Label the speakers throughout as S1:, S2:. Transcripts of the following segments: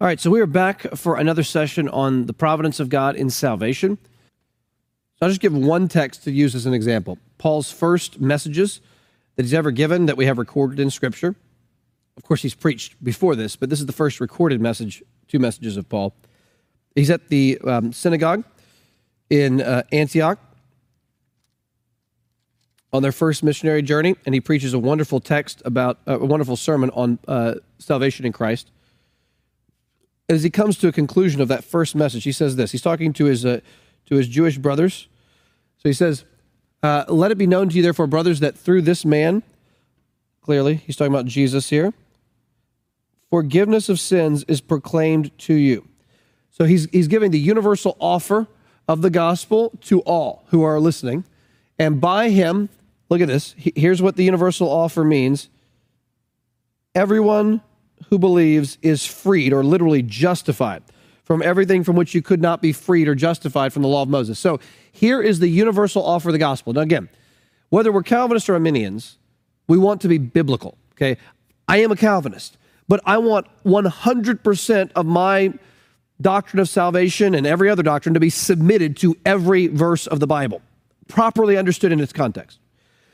S1: All right, so we are back for another session on the providence of God in salvation. So I'll just give one text to use as an example. Paul's first messages that he's ever given that we have recorded in Scripture. Of course, he's preached before this, but this is the first recorded message, two messages of Paul. He's at the um, synagogue in uh, Antioch on their first missionary journey, and he preaches a wonderful text about uh, a wonderful sermon on uh, salvation in Christ. As he comes to a conclusion of that first message, he says this. He's talking to his uh, to his Jewish brothers. So he says, uh, "Let it be known to you, therefore, brothers, that through this man, clearly he's talking about Jesus here, forgiveness of sins is proclaimed to you." So he's he's giving the universal offer of the gospel to all who are listening, and by him Look at this. Here's what the universal offer means everyone who believes is freed, or literally justified, from everything from which you could not be freed or justified from the law of Moses. So here is the universal offer of the gospel. Now, again, whether we're Calvinists or Arminians, we want to be biblical. Okay. I am a Calvinist, but I want 100% of my doctrine of salvation and every other doctrine to be submitted to every verse of the Bible, properly understood in its context.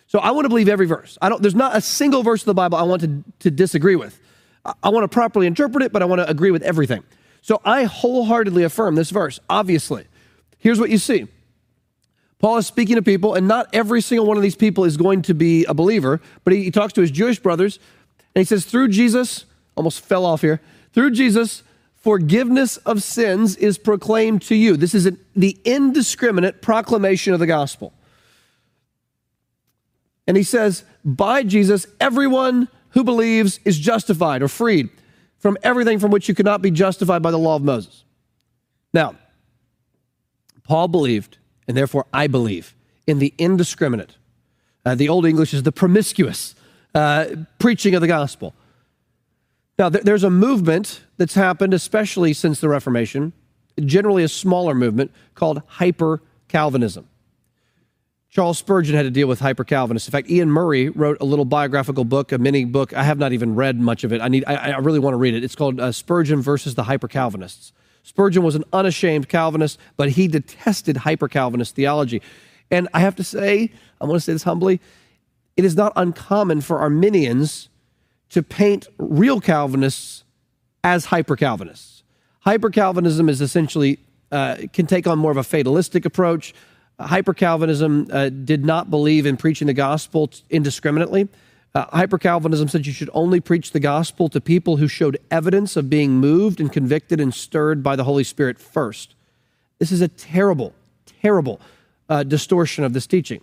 S1: So I want to believe every verse. I don't, there's not a single verse of the Bible I want to, to disagree with. I, want to properly interpret it, but I want to agree with everything. So I wholeheartedly affirm this verse, obviously. Here's what you see Paul is speaking to people, and not every single one of these people is going to be a believer, but he, he talks to his Jewish brothers, and he says, Through Jesus, almost fell off here, through Jesus, forgiveness of sins is proclaimed to you. This is an, the indiscriminate proclamation of the gospel. And he says, by Jesus, everyone who believes is justified or freed from everything from which you could not be justified by the law of Moses. Now, Paul believed, and therefore I believe, in the indiscriminate. Uh, the Old English is the promiscuous uh, preaching of the gospel. Now, th- there's a movement that's happened, especially since the Reformation, generally a smaller movement called hyper Calvinism. Charles Spurgeon had to deal with hyper Calvinists. In fact, Iain Murray wrote a little biographical book, a mini book. I have not even read much of it. I need, I, I really want to read it. It's called uh, Spurgeon versus the Hyper Calvinists. Spurgeon was an unashamed Calvinist, but he detested hyper Calvinist theology. And I have to say, I want to say this humbly, it is not uncommon for Arminians to paint real Calvinists as hyper Calvinists. Hyper Calvinism is essentially uh, can take on more of a fatalistic approach. Hyper Calvinism uh, did not believe in preaching the gospel indiscriminately. Uh, Hyper Calvinism said you should only preach the gospel to people who showed evidence of being moved and convicted and stirred by the Holy Spirit first. This is a terrible, terrible uh, distortion of this teaching.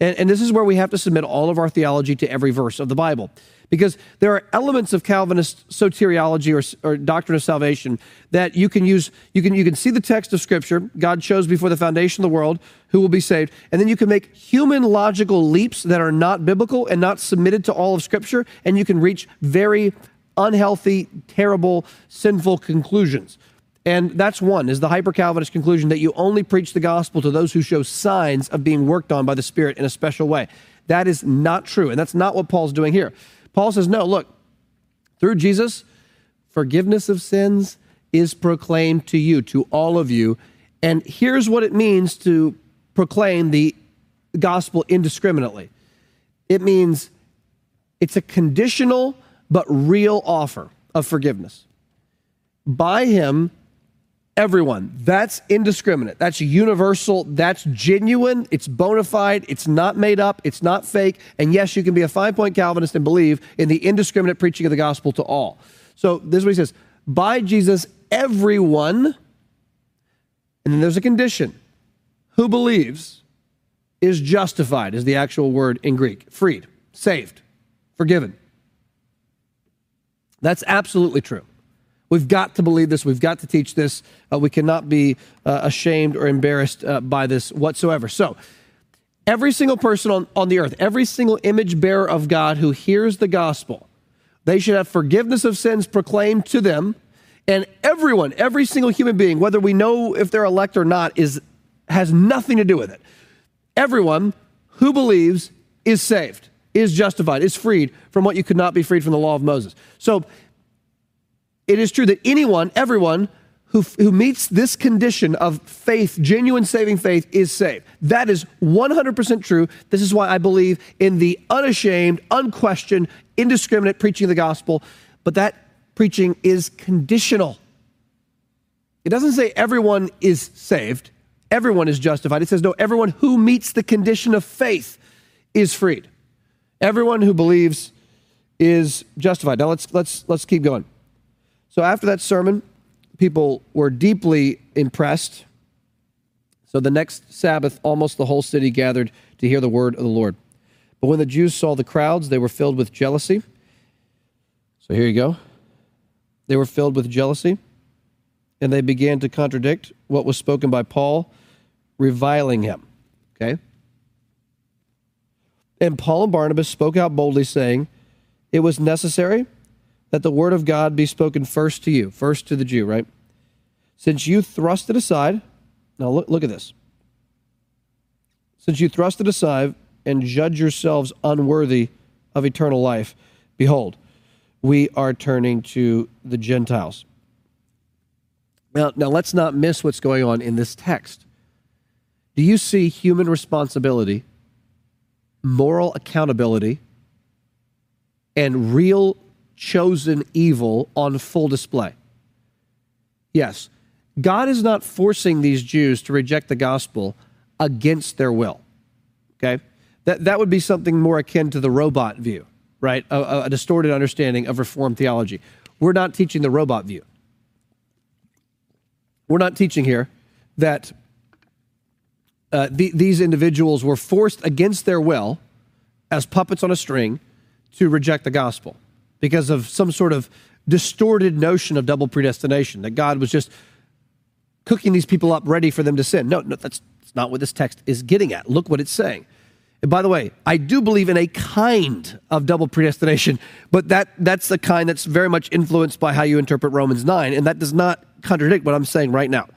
S1: And, and this is where we have to submit all of our theology to every verse of the Bible because there are elements of Calvinist soteriology or, or, doctrine of salvation that you can use. You can, you can see the text of Scripture, God chose before the foundation of the world who will be saved, and then you can make human logical leaps that are not biblical and not submitted to all of Scripture, and you can reach very unhealthy, terrible, sinful conclusions. And that's one, is the hyper Calvinist conclusion that you only preach the gospel to those who show signs of being worked on by the Spirit in a special way. That is not true. And that's not what Paul's doing here. Paul says, no, look, through Jesus, forgiveness of sins is proclaimed to you, to all of you. And here's what it means to proclaim the gospel indiscriminately it means it's a conditional but real offer of forgiveness. By him, everyone. That's indiscriminate. That's universal. That's genuine. It's bona fide. It's not made up. It's not fake. And yes, you can be a five point Calvinist and believe in the indiscriminate preaching of the gospel to all. So this is what he says by Jesus, everyone, and then there's a condition who believes is justified, is the actual word in Greek freed, saved, forgiven. That's absolutely true. We've got to believe this. We've got to teach this. Uh, we cannot be uh, ashamed or embarrassed uh, by this whatsoever. So, every single person on, on the earth, every single image bearer of God who hears the gospel, they should have forgiveness of sins proclaimed to them. And everyone, every single human being, whether we know if they're elect or not, is, has nothing to do with it. Everyone who believes is saved, is justified, is freed from what you could not be freed from the law of Moses. So, it is true that anyone, everyone who, who meets this condition of faith, genuine saving faith, is saved. That is 100% true. This is why I believe in the unashamed, unquestioned, indiscriminate preaching of the gospel. But that preaching is conditional. It doesn't say everyone is saved, everyone is justified. It says, no, everyone who meets the condition of faith is freed. Everyone who believes is justified. Now let's let's let's keep going. So after that sermon, people were deeply impressed. So the next Sabbath, almost the whole city gathered to hear the word of the Lord. But when the Jews saw the crowds, they were filled with jealousy. So here you go. They were filled with jealousy, and they began to contradict what was spoken by Paul, reviling him. Okay? And Paul and Barnabas spoke out boldly, saying, It was necessary that the word of God be spoken first to you, first to the Jew, right? Since you thrust it aside, now look, look at this. Since you thrust it aside and judge yourselves unworthy of eternal life, behold, we are turning to the Gentiles. Now, now let's not miss what's going on in this text. Do you see human responsibility, moral accountability, and real chosen evil on full display? Yes, God is not forcing these Jews to reject the gospel against their will. Okay? That, that would be something more akin to the robot view right? A, a distorted understanding of Reformed theology. We're not teaching the robot view. We're not teaching here that uh, the, these individuals were forced against their will as puppets on a string to reject the gospel because of some sort of distorted notion of double predestination, that God was just cooking these people up ready for them to sin. No, no, that's, that's not what this text is getting at. Look what it's saying. And by the way, I do believe in a kind of double predestination, but that, that's the kind that's very much influenced by how you interpret Romans 9, and that does not contradict what I'm saying right now.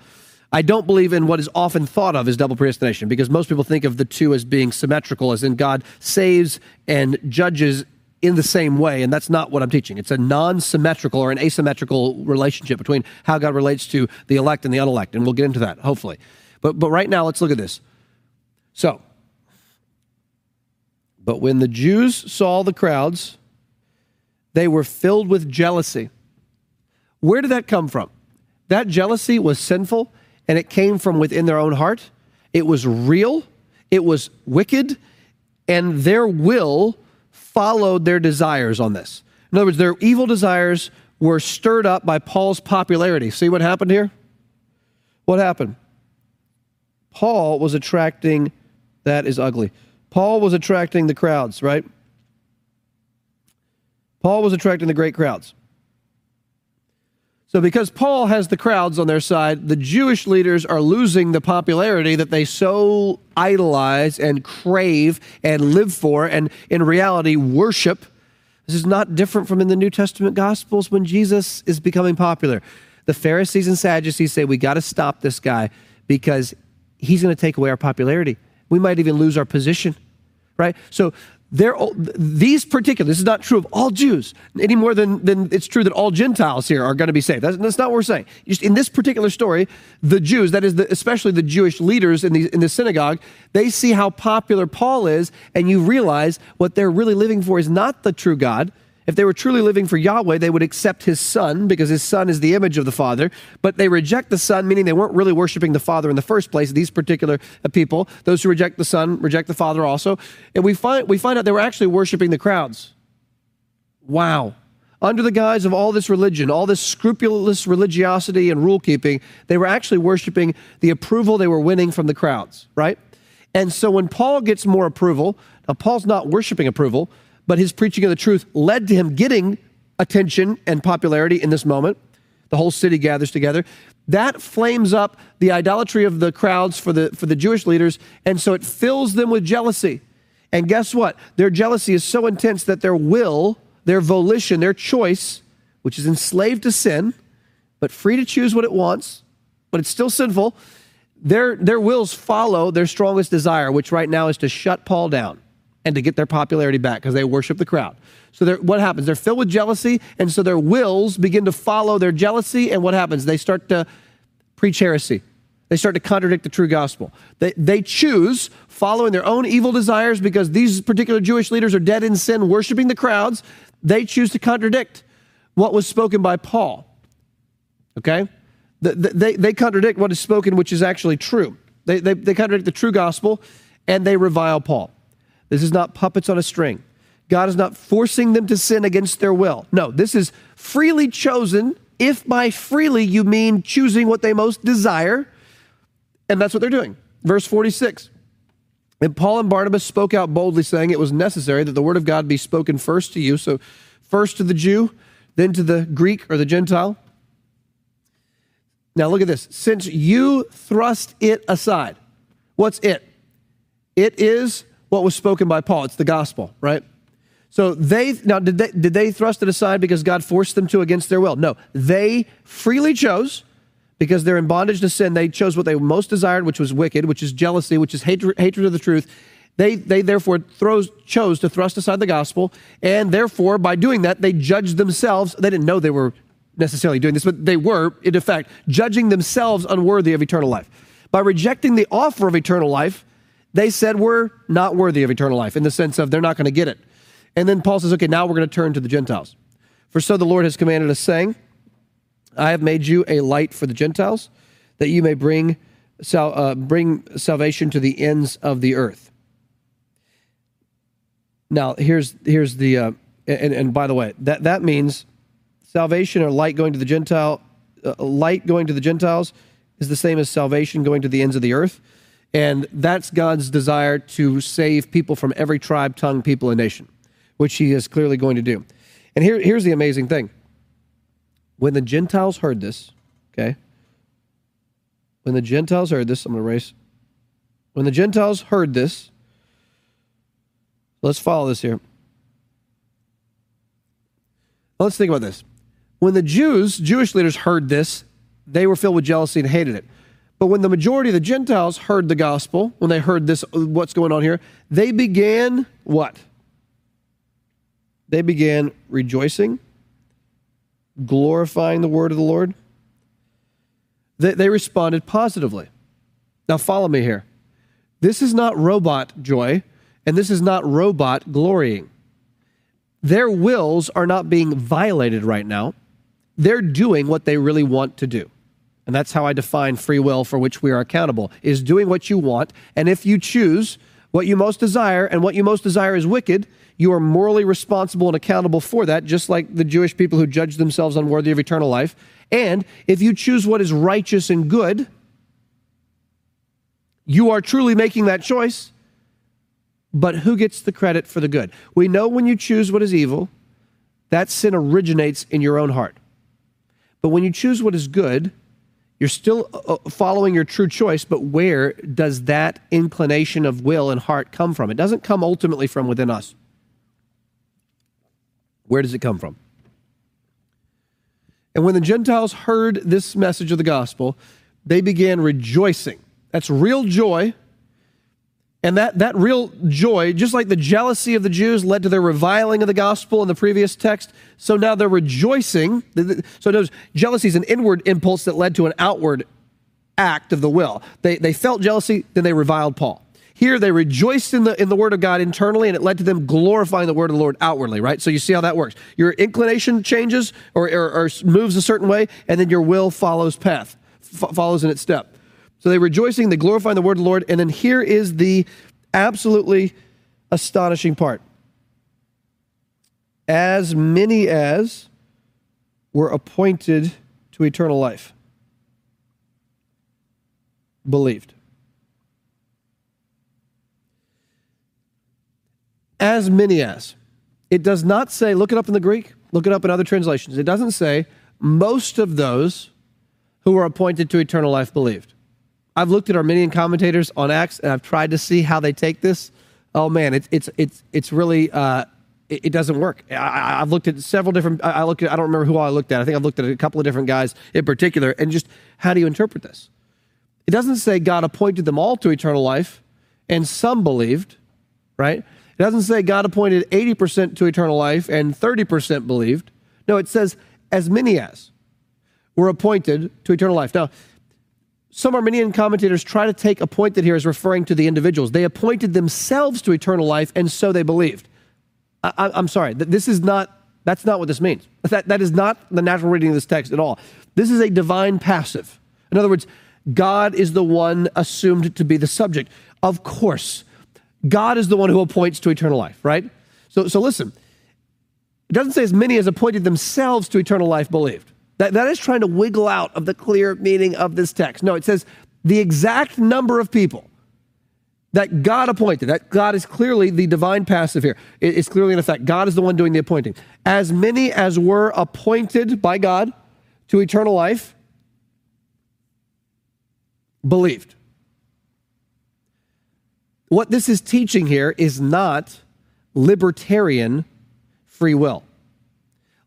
S1: I don't believe in what is often thought of as double predestination because most people think of the two as being symmetrical, as in God saves and judges in the same way, and that's not what I'm teaching. It's a non symmetrical or an asymmetrical relationship between how God relates to the elect and the unelect, and we'll get into that, hopefully. But, but right now, let's look at this. So, but when the Jews saw the crowds, they were filled with jealousy. Where did that come from? That jealousy was sinful and it came from within their own heart. It was real, it was wicked, and their will followed their desires on this. In other words, their evil desires were stirred up by Paul's popularity. See what happened here? What happened? Paul was attracting, that is ugly. Paul was attracting the crowds, right? Paul was attracting the great crowds. So, because Paul has the crowds on their side, the Jewish leaders are losing the popularity that they so idolize and crave and live for, and in reality, worship. This is not different from in the New Testament Gospels when Jesus is becoming popular. The Pharisees and Sadducees say, We got to stop this guy because he's going to take away our popularity. We might even lose our position, right? So they're, these particular, this is not true of all Jews any more than, than it's true that all Gentiles here are going to be saved. That's, that's not what we're saying. Just in this particular story, the Jews, that is, the, especially the Jewish leaders in the, in the synagogue, they see how popular Paul is, and you realize what they're really living for is not the true God, if they were truly living for Yahweh, they would accept his son because his son is the image of the Father. But they reject the son, meaning they weren't really worshiping the Father in the first place. These particular uh, people, those who reject the son, reject the Father also. And we find, we find out they were actually worshiping the crowds. Wow. Under the guise of all this religion, all this scrupulous religiosity and rule keeping, they were actually worshiping the approval they were winning from the crowds, right? And so when Paul gets more approval, now Paul's not worshiping approval, but his preaching of the truth led to him getting attention and popularity in this moment. The whole city gathers together. That flames up the idolatry of the crowds for the, for the Jewish leaders, and so it fills them with jealousy. And guess what? Their jealousy is so intense that their will, their volition, their choice, which is enslaved to sin, but free to choose what it wants, but it's still sinful, their, their wills follow their strongest desire, which right now is to shut Paul down and to get their popularity back because they worship the crowd. So what happens? They're filled with jealousy, and so their wills begin to follow their jealousy. And what happens? They start to preach heresy. They start to contradict the true gospel. They, they choose following their own evil desires because these particular Jewish leaders are dead in sin, worshiping the crowds. They choose to contradict what was spoken by Paul. Okay? They, they contradict what is spoken, which is actually true. They, they, they contradict the true gospel and they revile Paul. This is not puppets on a string. God is not forcing them to sin against their will. No, this is freely chosen, if by freely you mean choosing what they most desire. And that's what they're doing. Verse 46. And Paul and Barnabas spoke out boldly, saying it was necessary that the word of God be spoken first to you. So, first to the Jew, then to the Greek or the Gentile. Now, look at this. Since you thrust it aside, what's it? It is what was spoken by Paul. It's the gospel, right? So they now did they did they thrust it aside because God forced them to against their will? No, they freely chose because they're in bondage to sin. They chose what they most desired, which was wicked, which is jealousy, which is hatred, hatred of the truth. They they therefore throws, chose to thrust aside the gospel, and therefore by doing that they judged themselves. They didn't know they were necessarily doing this, but they were in effect judging themselves unworthy of eternal life. By rejecting the offer of eternal life, they said we're not worthy of eternal life in the sense of they're not going to get it. And then Paul says, okay, now we're going to turn to the Gentiles. For so the Lord has commanded us, saying, I have made you a light for the Gentiles, that you may bring, sal- uh, bring salvation to the ends of the earth. Now, here's, here's the, uh, and, and by the way, that, that means salvation or light going to the Gentile, uh, light going to the Gentiles is the same as salvation going to the ends of the earth. And that's God's desire to save people from every tribe, tongue, people, and nation which he is clearly going to do. And here, here's the amazing thing. When the Gentiles heard this, okay, when the Gentiles heard this, I'm going to erase. When the Gentiles heard this, let's follow this here. Let's think about this. When the Jews, Jewish leaders heard this, they were filled with jealousy and hated it. But when the majority of the Gentiles heard the gospel, when they heard this, uh, what's going on here, they began what? they began rejoicing, glorifying the word of the Lord. They, they responded positively. Now, follow me here. This is not robot joy, and this is not robot glorying. Their wills are not being violated right now. They're doing what they really want to do. And that's how I define free will for which we are accountable is doing what you want. And if you choose what you most desire, and what you most desire is wicked, you are morally responsible and accountable for that, just like the Jewish people who judge themselves unworthy of eternal life. And if you choose what is righteous and good, you are truly making that choice. But who gets the credit for the good? We know when you choose what is evil, that sin originates in your own heart. But when you choose what is good, you're still uh, uh, following your true choice, but where does that inclination of will and heart come from? It doesn't come ultimately from within us. Where does it come from? And when the Gentiles heard this message of the gospel, they began rejoicing. That's real joy. And that, that real joy, just like the jealousy of the Jews led to their reviling of the gospel in the previous text, so now they're rejoicing. So notice, jealousy is an inward impulse that led to an outward act of the will. They, they felt jealousy, then they reviled Paul. Here they rejoiced in the in the word of God internally, and it led to them glorifying the word of the Lord outwardly, right? So you see how that works. Your inclination changes or, or, or moves a certain way, and then your will follows path, f- follows in its step. So they rejoicing, they glorifying the word of the Lord, and then here is the absolutely astonishing part. As many as were appointed to eternal life believed. as many as. It does not say, look it up in the Greek, look it up in other translations. It doesn't say most of those who were appointed to eternal life believed. I've looked at Arminian commentators on Acts and I've tried to see how they take this. Oh man, it's it's it's it's really uh, it, it, doesn't work. I, have looked at several different. I, I looked at. I don't remember who I looked at. I think I've looked at a couple of different guys in particular, and just how do you interpret this? It doesn't say God appointed them all to eternal life, and some believed, right? It doesn't say God appointed 80% to eternal life and 30% believed. No, it says as many as were appointed to eternal life. Now, some Arminian commentators try to take a point that here is referring to the individuals. They appointed themselves to eternal life, and so they believed. I, am sorry, this is not, that's not what this means. That, that is not the natural reading of this text at all. This is a divine passive. In other words, God is the one assumed to be the subject. Of course, God is the one who appoints to eternal life, right? So, so listen, it doesn't say as many as appointed themselves to eternal life believed. That, that is trying to wiggle out of the clear meaning of this text. No, it says the exact number of people that God appointed. That God is clearly the divine passive here. It's clearly in effect. God is the one doing the appointing. As many as were appointed by God to eternal life believed. What this is teaching here is not libertarian free will.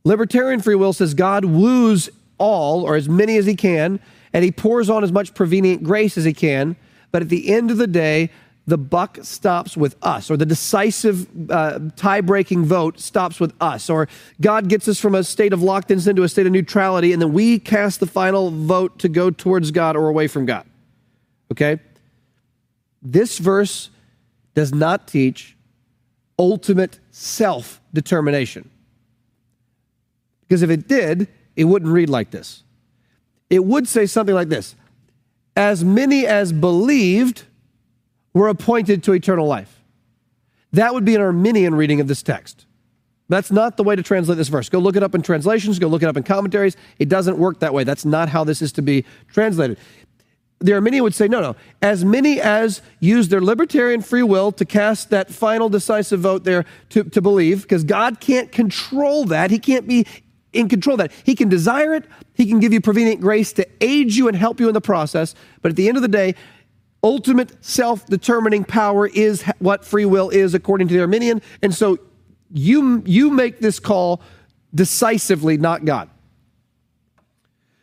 S1: Libertarian free will says God woos all, or as many as he can, and he pours on as much prevenient grace as he can. But at the end of the day, the buck stops with us, or the decisive uh, tie breaking vote stops with us, or God gets us from a state of lockedness into a state of neutrality, and then we cast the final vote to go towards God or away from God. Okay? This verse does not teach ultimate self determination. Because if it did, it wouldn't read like this. It would say something like this As many as believed were appointed to eternal life. That would be an Arminian reading of this text. That's not the way to translate this verse. Go look it up in translations, go look it up in commentaries. It doesn't work that way. That's not how this is to be translated. The Arminian would say, no, no. As many as use their libertarian free will to cast that final decisive vote there to, to believe, because God can't control that. He can't be in control of that. He can desire it, He can give you prevenient grace to aid you and help you in the process. But at the end of the day, ultimate self determining power is what free will is according to the Arminian. And so you, you make this call decisively, not God.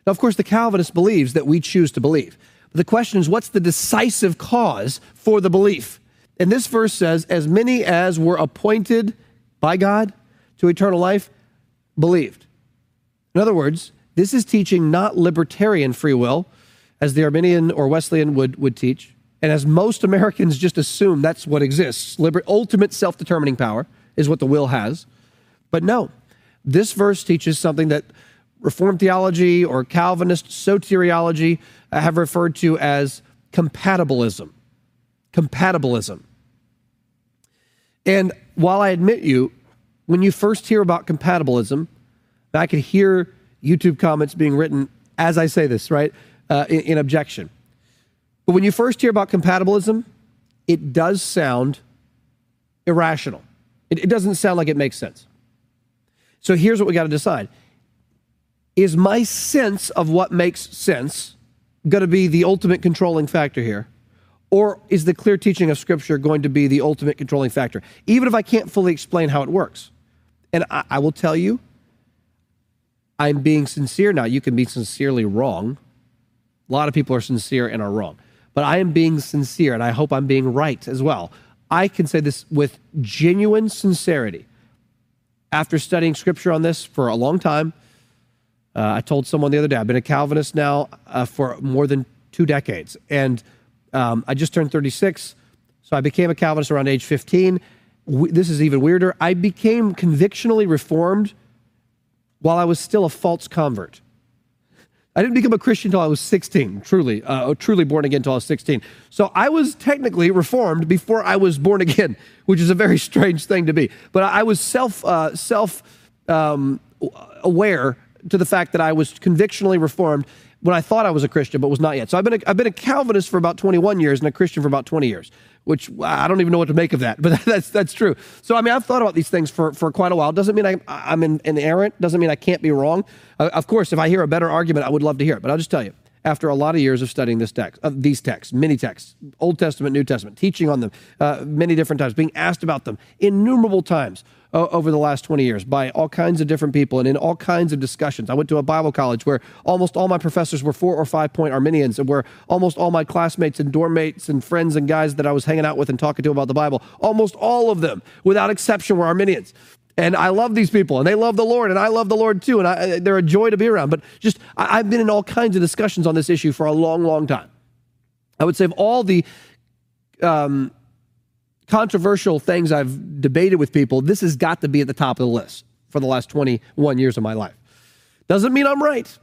S1: Now, of course, the Calvinist believes that we choose to believe. But the question is, what's the decisive cause for the belief? And this verse says, as many as were appointed by God to eternal life believed. In other words, this is teaching not libertarian free will, as the Arminian or Wesleyan would, would teach, and as most Americans just assume that's what exists. Liber- ultimate self determining power is what the will has. But no, this verse teaches something that Reformed theology or Calvinist soteriology uh, have referred to as compatibilism. Compatibilism. And while I admit you, when you first hear about compatibilism, I can hear YouTube comments being written as I say this, right? uh, in, in objection. But when you first hear about compatibilism, it does sound irrational. It, it doesn't sound like it makes sense. So here's what we got to decide Is my sense of what makes sense going to be the ultimate controlling factor here? Or is the clear teaching of Scripture going to be the ultimate controlling factor? Even if I can't fully explain how it works. And I, I will tell you, I'm being sincere now. You can be sincerely wrong. A lot of people are sincere and are wrong. But I am being sincere, and I hope I'm being right as well. I can say this with genuine sincerity. After studying scripture on this for a long time, uh, I told someone the other day, I've been a Calvinist now uh, for more than two decades. And um, I just turned 36, so I became a Calvinist around age 15. We, this is even weirder. I became convictionally reformed while I was still a false convert. I didn't become a Christian until I was 16, truly, uh, truly born again until I was 16. So I was technically reformed before I was born again, which is a very strange thing to be. But I was self, uh, self um, aware to the fact that I was convictionally reformed when I thought I was a Christian, but was not yet. So I've been a, I've been a Calvinist for about 21 years and a Christian for about 20 years which I don't even know what to make of that, but that's that's true. So I mean, I've thought about these things for, for quite a while. Doesn't mean I, I'm inerrant. Doesn't mean I can't be wrong. Uh, of course, if I hear a better argument, I would love to hear it. But I'll just tell you, after a lot of years of studying this text, uh, these texts, many texts, Old Testament, New Testament, teaching on them uh, many different times, being asked about them innumerable times over the last 20 years by all kinds of different people and in all kinds of discussions. I went to a Bible college where almost all my professors were four or five point Arminians, and where almost all my classmates and dorm mates and friends and guys that I was hanging out with and talking to about the Bible, almost all of them, without exception, were Arminians. And I love these people, and they love the Lord, and I love the Lord too, and I, they're a joy to be around. But just, I, I've been in all kinds of discussions on this issue for a long, long time. I would say of all the um, controversial things I've debated with people, this has got to be at the top of the list for the last 21 years of my life. Doesn't mean I'm right.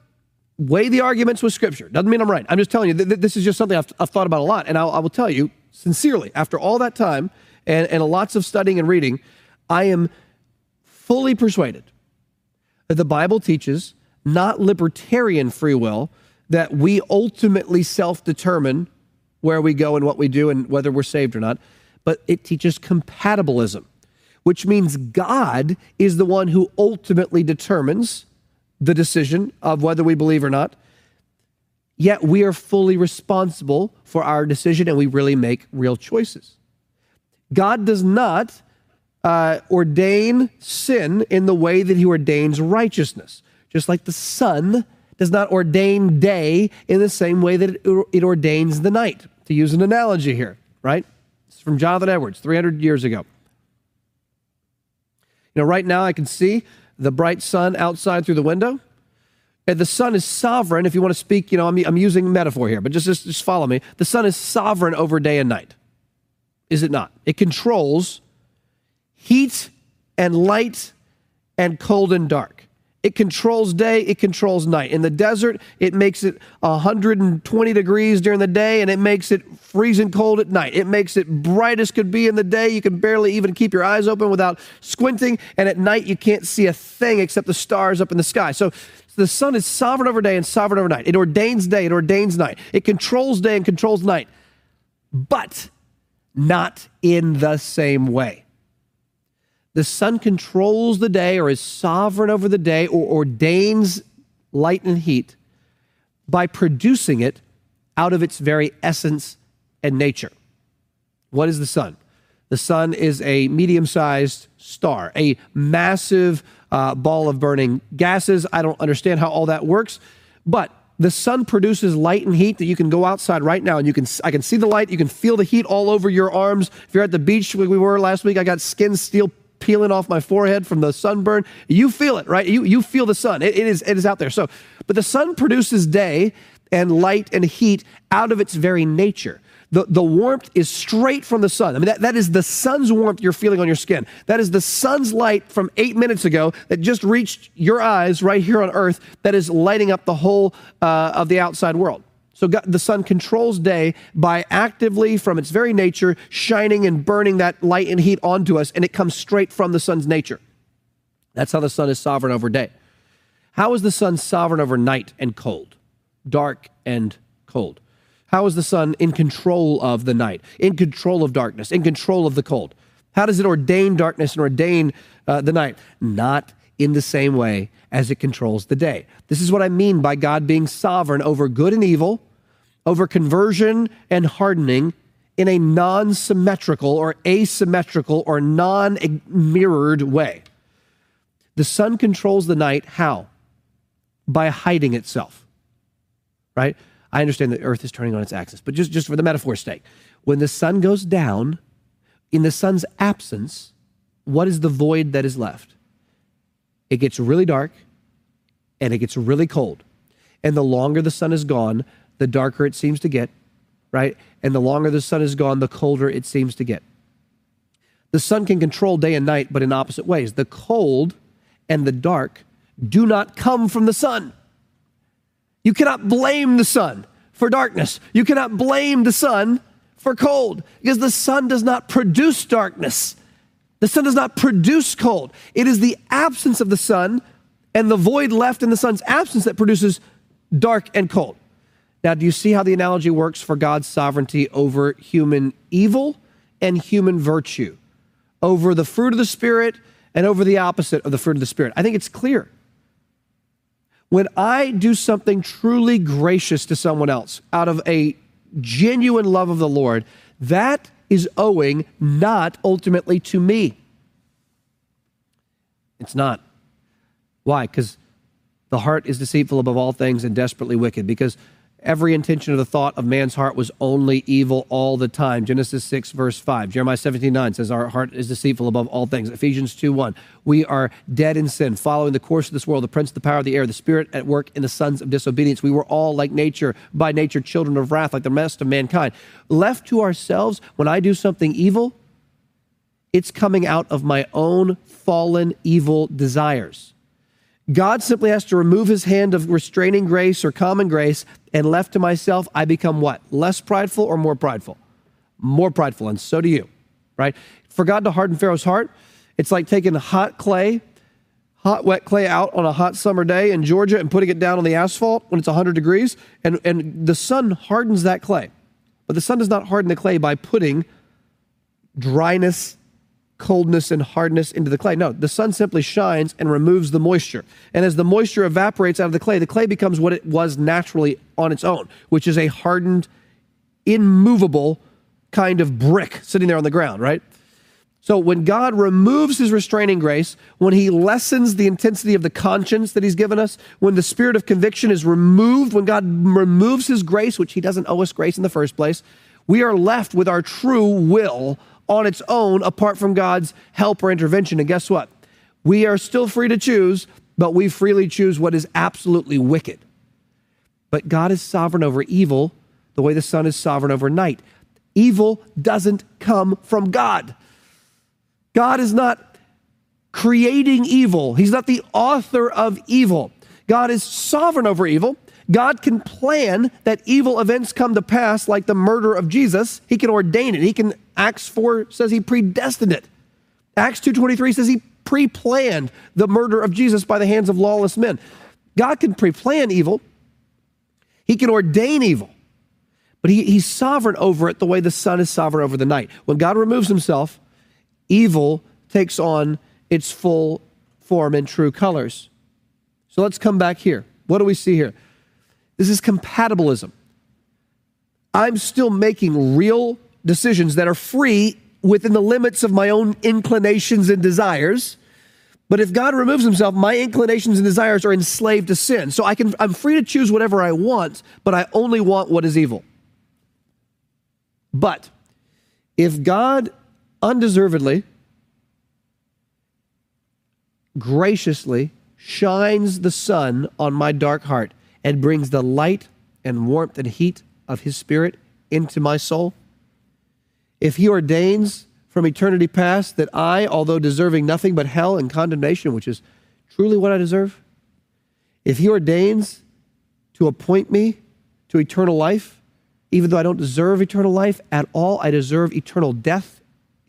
S1: Weigh the arguments with Scripture. Doesn't mean I'm right. I'm just telling you, th- th- this is just something I've, I've, thought about a lot. And I'll, I will tell you sincerely, after all that time and, and lots of studying and reading, I am fully persuaded that the Bible teaches not libertarian free will, that we ultimately self determine where we go and what we do and whether we're saved or not, but it teaches compatibilism, which means God is the one who ultimately determines the decision of whether we believe or not. Yet we are fully responsible for our decision and we really make real choices. God does not uh, ordain sin in the way that he ordains righteousness. Just like the sun does not ordain day in the same way that it, it ordains the night, to use an analogy here, right? It's from Jonathan Edwards, 300 years ago. You know, right now I can see the bright sun outside through the window. And the sun is sovereign. If you want to speak, you know, I'm, I'm using metaphor here, but just, just, just follow me. The sun is sovereign over day and night, is it not? It controls heat and light and cold and dark. It controls day, it controls night. In the desert, it makes it 120 degrees during the day and it makes it freezing cold at night. It makes it bright as could be in the day. You can barely even keep your eyes open without squinting. And at night, you can't see a thing except the stars up in the sky. So the sun is sovereign over day and sovereign over night. It ordains day, it ordains night. It controls day and controls night, but not in the same way. The sun controls the day or is sovereign over the day or ordains light and heat by producing it out of its very essence and nature. What is the sun? The sun is a medium sized star, a massive uh, ball of burning gases. I don't understand how all that works, but the sun produces light and heat that you can go outside right now and you can I can see the light, you can feel the heat all over your arms. If you're at the beach like we were last week, I got skin steel peeling off my forehead from the sunburn. You feel it, right? You, you feel the sun. It, it, is, it is out there. So, but the sun produces day and light and heat out of its very nature. The, the warmth is straight from the sun. I mean, that, that is the sun's warmth you're feeling on your skin. That is the sun's light from eight minutes ago that just reached your eyes right here on earth that is lighting up the whole uh, of the outside world. So God, the sun controls day by actively, from its very nature, shining and burning that light and heat onto us, and it comes straight from the sun's nature. That's how the sun is sovereign over day. How is the sun sovereign over night and cold, dark and cold? How is the sun in control of the night, in control of darkness, in control of the cold? How does it ordain darkness and ordain uh, the night? Not in the same way as it controls the day. This is what I mean by God being sovereign over good and evil, over conversion and hardening in a non symmetrical or asymmetrical or non mirrored way. The sun controls the night. How? By hiding itself. Right? I understand that Earth is turning on its axis, but just, just for the metaphor's sake, when the sun goes down, in the sun's absence, what is the void that is left? It gets really dark and it gets really cold. And the longer the sun is gone, the darker it seems to get, right? And the longer the sun is gone, the colder it seems to get. The sun can control day and night, but in opposite ways. The cold and the dark do not come from the sun. You cannot blame the sun for darkness. You cannot blame the sun for cold because the sun does not produce darkness. The sun does not produce cold. It is the absence of the sun and the void left in the sun's absence that produces dark and cold. Now, do you see how the analogy works for God's sovereignty over human evil and human virtue, over the fruit of the Spirit and over the opposite of the fruit of the Spirit? I think it's clear. When I do something truly gracious to someone else out of a genuine love of the Lord, that is owing not ultimately to me. It's not. Why? Because the heart is deceitful above all things and desperately wicked. Because every intention of the thought of man's heart was only evil all the time. Genesis 6, verse 5. Jeremiah 17, 9 says, Our heart is deceitful above all things. Ephesians 2, 1. We are dead in sin, following the course of this world, the prince of the power of the air, the spirit at work in the sons of disobedience. We were all like nature, by nature, children of wrath, like the rest of mankind. Left to ourselves, when I do something evil, it's coming out of my own fallen evil desires. God simply has to remove his hand of restraining grace or common grace, and left to myself, I become what? Less prideful or more prideful? More prideful, and so do you, right? For God to harden Pharaoh's heart, it's like taking hot clay, hot, wet clay out on a hot summer day in Georgia and putting it down on the asphalt when it's 100 degrees, and, and the sun hardens that clay. But the sun does not harden the clay by putting dryness coldness and hardness into the clay. No, the sun simply shines and removes the moisture. And as the moisture evaporates out of the clay, the clay becomes what it was naturally on its own, which is a hardened, immovable kind of brick sitting there on the ground, right? So when God removes his restraining grace, when he lessens the intensity of the conscience that he's given us, when the spirit of conviction is removed, when God removes his grace, which he doesn't owe us grace in the first place, we are left with our true will on its own apart from God's help or intervention. And guess what? We are still free to choose, but we freely choose what is absolutely wicked. But God is sovereign over evil the way the sun is sovereign over night. Evil doesn't come from God. God is not creating evil, He's not the author of evil. God is sovereign over evil. God can plan that evil events come to pass, like the murder of Jesus. He can ordain it. He can. Acts four says he predestined it. Acts two twenty three says he pre-planned the murder of Jesus by the hands of lawless men. God can pre-plan evil. He can ordain evil, but he, he's sovereign over it the way the sun is sovereign over the night. When God removes himself, evil takes on its full form and true colors. So let's come back here. What do we see here? This is compatibilism. I'm still making real decisions that are free within the limits of my own inclinations and desires. But if God removes himself, my inclinations and desires are enslaved to sin. So I can I'm free to choose whatever I want, but I only want what is evil. But if God undeservedly graciously shines the sun on my dark heart and brings the light and warmth and heat of his spirit into my soul? If he ordains from eternity past that I, although deserving nothing but hell and condemnation, which is truly what I deserve, if he ordains to appoint me to eternal life, even though I don't deserve eternal life at all, I deserve eternal death,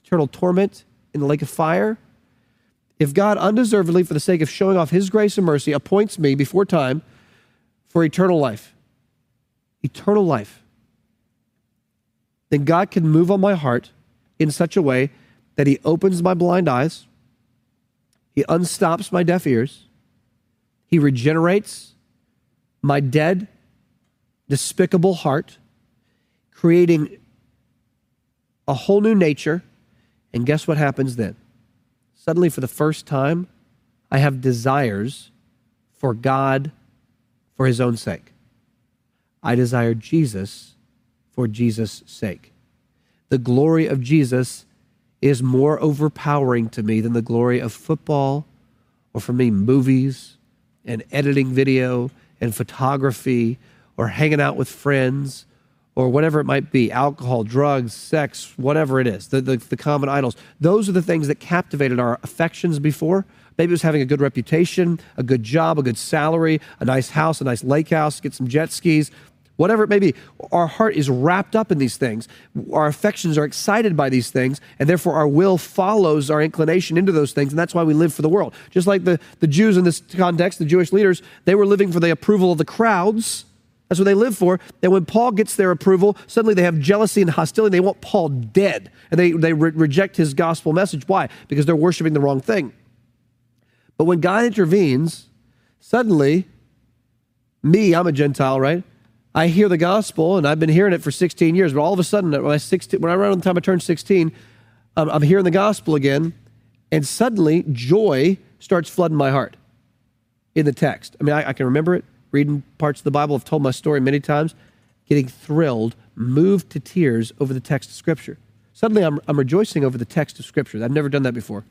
S1: eternal torment in the lake of fire. If God undeservedly, for the sake of showing off his grace and mercy, appoints me before time for eternal life, eternal life, then God can move on my heart in such a way that He opens my blind eyes, He unstops my deaf ears, He regenerates my dead, despicable heart, creating a whole new nature. And guess what happens then? Suddenly, for the first time, I have desires for God for his own sake. I desire Jesus for Jesus' sake. The glory of Jesus is more overpowering to me than the glory of football or for me, movies and editing video and photography or hanging out with friends or whatever it might be alcohol, drugs, sex, whatever it is, the, the, the common idols. Those are the things that captivated our affections before Maybe it was having a good reputation, a good job, a good salary, a nice house, a nice lake house, get some jet skis, whatever it may be. Our heart is wrapped up in these things. Our affections are excited by these things, and therefore our will follows our inclination into those things, and that's why we live for the world. Just like the, the Jews in this context, the Jewish leaders, they were living for the approval of the crowds. That's what they live for. And when Paul gets their approval, suddenly they have jealousy and hostility. They want Paul dead. And they, they re- reject his gospel message. Why? Because they're worshiping the wrong thing. But when God intervenes, suddenly me, I'm a Gentile, right? I hear the gospel, and I've been hearing it for 16 years. But all of a sudden, when I 16, when I around the time I turned 16, um, I'm hearing the gospel again, and suddenly joy starts flooding my heart in the text. I mean, I, I can remember it reading parts of the Bible. I've told my story many times, getting thrilled, moved to tears over the text of Scripture. Suddenly, I'm, I'm rejoicing over the text of Scripture. I've never done that before.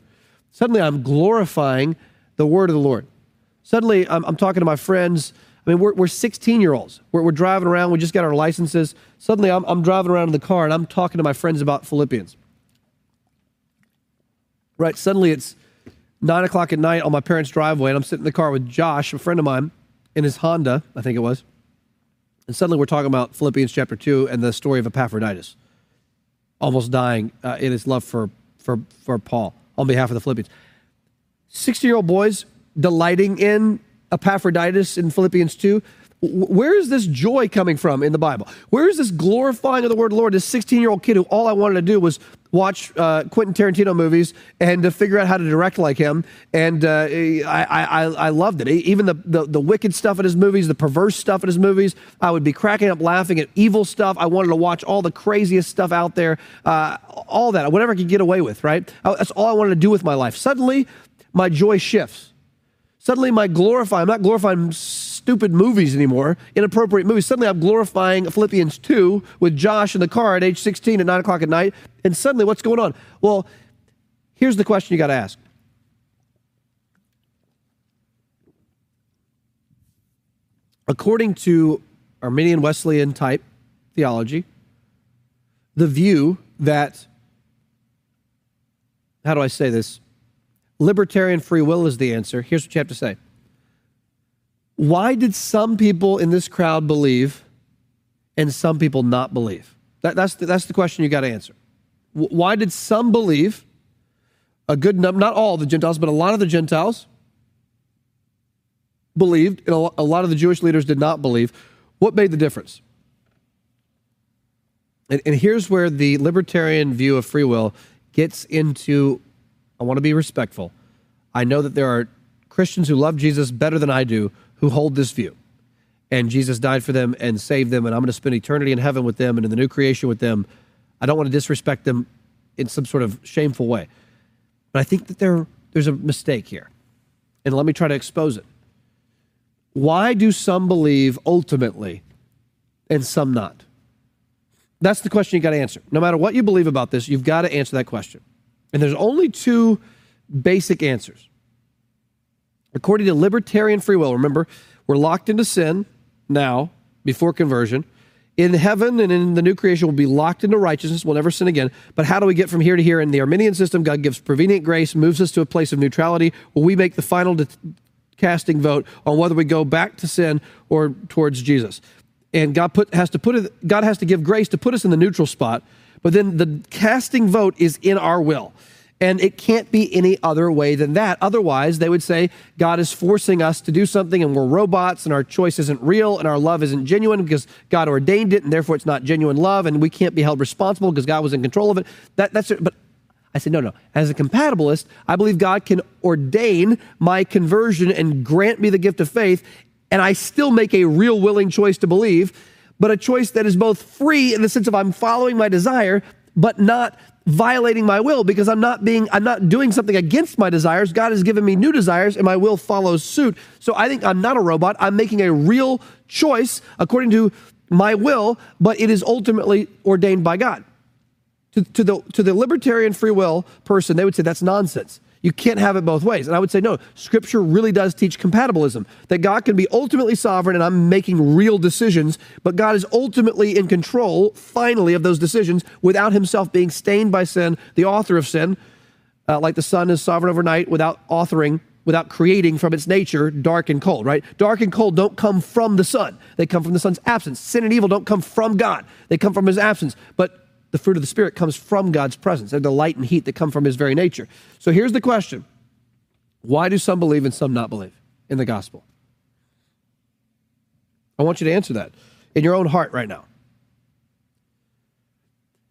S1: Suddenly, I'm glorifying the word of the Lord. Suddenly, I'm, I'm talking to my friends. I mean, we're, we're 16 year olds. We're, we're driving around. We just got our licenses. Suddenly, I'm, I'm driving around in the car and I'm talking to my friends about Philippians. Right? Suddenly, it's nine o'clock at night on my parents' driveway, and I'm sitting in the car with Josh, a friend of mine, in his Honda, I think it was. And suddenly, we're talking about Philippians chapter 2 and the story of Epaphroditus, almost dying uh, in his love for, for, for Paul on behalf of the Philippians. 60 year old boys delighting in Epaphroditus in Philippians 2. Where is this joy coming from in the Bible? Where is this glorifying of the word of the Lord? This 16 year old kid who all I wanted to do was watch uh, Quentin Tarantino movies and to figure out how to direct like him. And uh, I, I, I loved it. Even the, the, the, wicked stuff in his movies, the perverse stuff in his movies, I would be cracking up laughing at evil stuff. I wanted to watch all the craziest stuff out there, uh, all that, whatever I could get away with, right? That's all I wanted to do with my life. Suddenly, my joy shifts. Suddenly, my glorify, I'm not glorifying stupid movies anymore, inappropriate movies. Suddenly, I'm glorifying Philippians 2 with Josh in the car at age 16 at 9 o'clock at night. And suddenly, what's going on? Well, here's the question you got to ask. According to Arminian Wesleyan type theology, the view that, how do I say this? Libertarian free will is the answer. Here's what you have to say. Why did some people in this crowd believe and some people not believe? That, that's, the, that's the question you got to answer. Why did some believe? A good number, not all the Gentiles, but a lot of the Gentiles believed, and a lot of the Jewish leaders did not believe. What made the difference? And, and here's where the libertarian view of free will gets into I want to be respectful. I know that there are Christians who love Jesus better than I do who hold this view. And Jesus died for them and saved them, and I'm going to spend eternity in heaven with them and in the new creation with them. I don't want to disrespect them in some sort of shameful way. But I think that there, there's a mistake here. And let me try to expose it. Why do some believe ultimately and some not? That's the question you got to answer. No matter what you believe about this, you've got to answer that question. And there's only two basic answers. According to libertarian free will, remember, we're locked into sin now before conversion. In heaven and in the new creation, we'll be locked into righteousness. We'll never sin again. But how do we get from here to here? In the Arminian system, God gives prevenient grace, moves us to a place of neutrality where we make the final de- casting vote on whether we go back to sin or towards Jesus. And God put, has to put it, God has to give grace to put us in the neutral spot but then the casting vote is in our will. And it can't be any other way than that. Otherwise, they would say God is forcing us to do something and we're robots and our choice isn't real and our love isn't genuine because God ordained it and therefore it's not genuine love and we can't be held responsible because God was in control of it. That, that's it. But I said, no, no. As a compatibilist, I believe God can ordain my conversion and grant me the gift of faith, and I still make a real willing choice to believe but a choice that is both free in the sense of I'm following my desire, but not violating my will because I'm not being I'm not doing something against my desires. God has given me new desires and my will follows suit. So I think I'm not a robot. I'm making a real choice according to my will, but it is ultimately ordained by God. To, to the to the libertarian free will person, they would say that's nonsense. You can't have it both ways. And I would say, no, Scripture really does teach compatibilism, that God can be ultimately sovereign and I'm making real decisions, but God is ultimately in control, finally, of those decisions without himself being stained by sin, the author of sin, uh, like the sun is sovereign overnight without authoring, without creating from its nature dark and cold, right? Dark and cold don't come from the sun, they come from the sun's absence. Sin and evil don't come from God, they come from his absence. But the fruit of the Spirit comes from God's presence. They're the light and heat that come from His very nature. So here's the question Why do some believe and some not believe in the gospel? I want you to answer that in your own heart right now.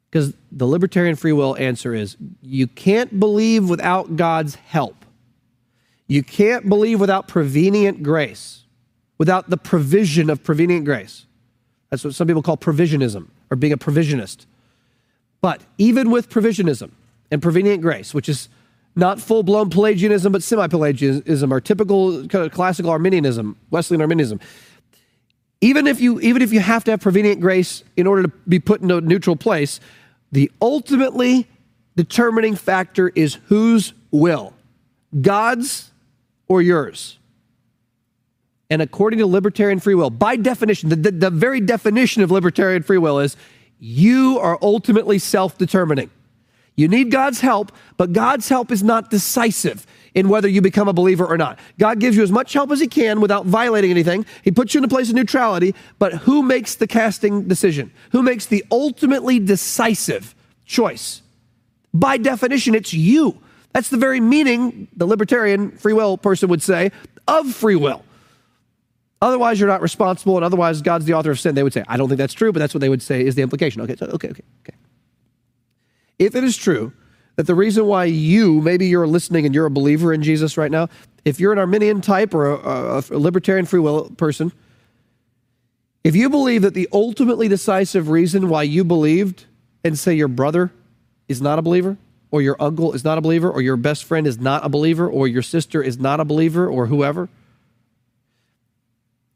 S1: Because the libertarian free will answer is you can't believe without God's help. You can't believe without prevenient grace. without the provision of prevenient grace. That's what some people call provisionism or being a provisionist. But even with provisionism and prevenient grace, which is not full blown Pelagianism, but semi Pelagianism or typical classical Arminianism, Wesleyan Arminianism. Even if, you, even if you have to have prevenient grace in order to be put in a neutral place, the ultimately determining factor is whose will, God's or yours. And according to libertarian free will, by definition, the, the, the very definition of libertarian free will is you are ultimately self determining. You need God's help, but God's help is not decisive in whether you become a believer or not. God gives you as much help as He can without violating anything. He puts you in a place of neutrality, but who makes the casting decision? Who makes the ultimately decisive choice? By definition, it's you. That's the very meaning, the libertarian free will person would say, of free will. Otherwise, you're not responsible, and otherwise, God's the author of sin. They would say, I don't think that's true, but that's what they would say is the implication. Okay, so, okay, okay, okay. If it is true that the reason why you, maybe you're listening and you're a believer in Jesus right now, if you're an Arminian type or a, a, a libertarian free will person, if you believe that the ultimately decisive reason why you believed and say your brother is not a believer, or your uncle is not a believer, or your best friend is not a believer, or your sister is not a believer, or whoever,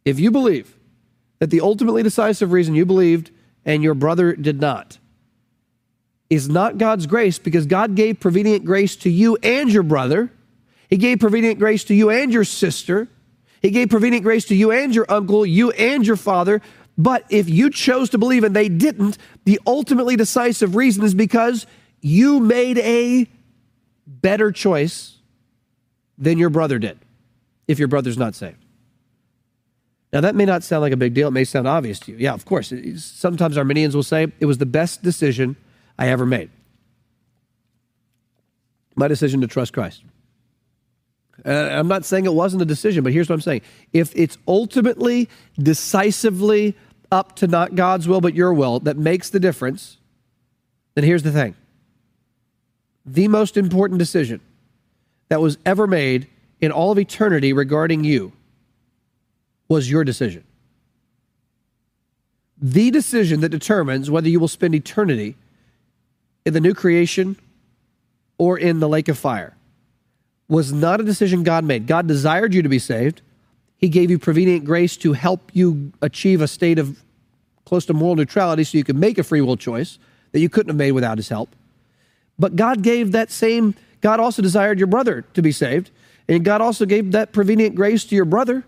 S1: if you believe that the ultimately decisive reason you believed and your brother did not is not God's grace because God gave prevenient grace to you and your brother, He gave prevenient grace to you and your sister, He gave prevenient grace to you and your uncle, you and your father. But if you chose to believe and they didn't, the ultimately decisive reason is because you made a better choice than your brother did if your brother's not saved. Now, that may not sound like a big deal. It may sound obvious to you. Yeah, of course. Sometimes Arminians will say it was the best decision I ever made. My decision to trust Christ. Uh, I'm not saying it wasn't a decision, but here's what I'm saying. If it's ultimately, decisively up to not God's will, but your will that makes the difference, then here's the thing the most important decision that was ever made in all of eternity regarding you was your decision. The decision that determines whether you will spend eternity in the new creation or in the lake of fire was not a decision God made. God desired you to be saved. He gave you prevenient grace to help you achieve a state of close to moral neutrality so you could make a free will choice that you couldn't have made without his help. But God gave that same, God also desired your brother to be saved. And God also gave that prevenient grace to your brother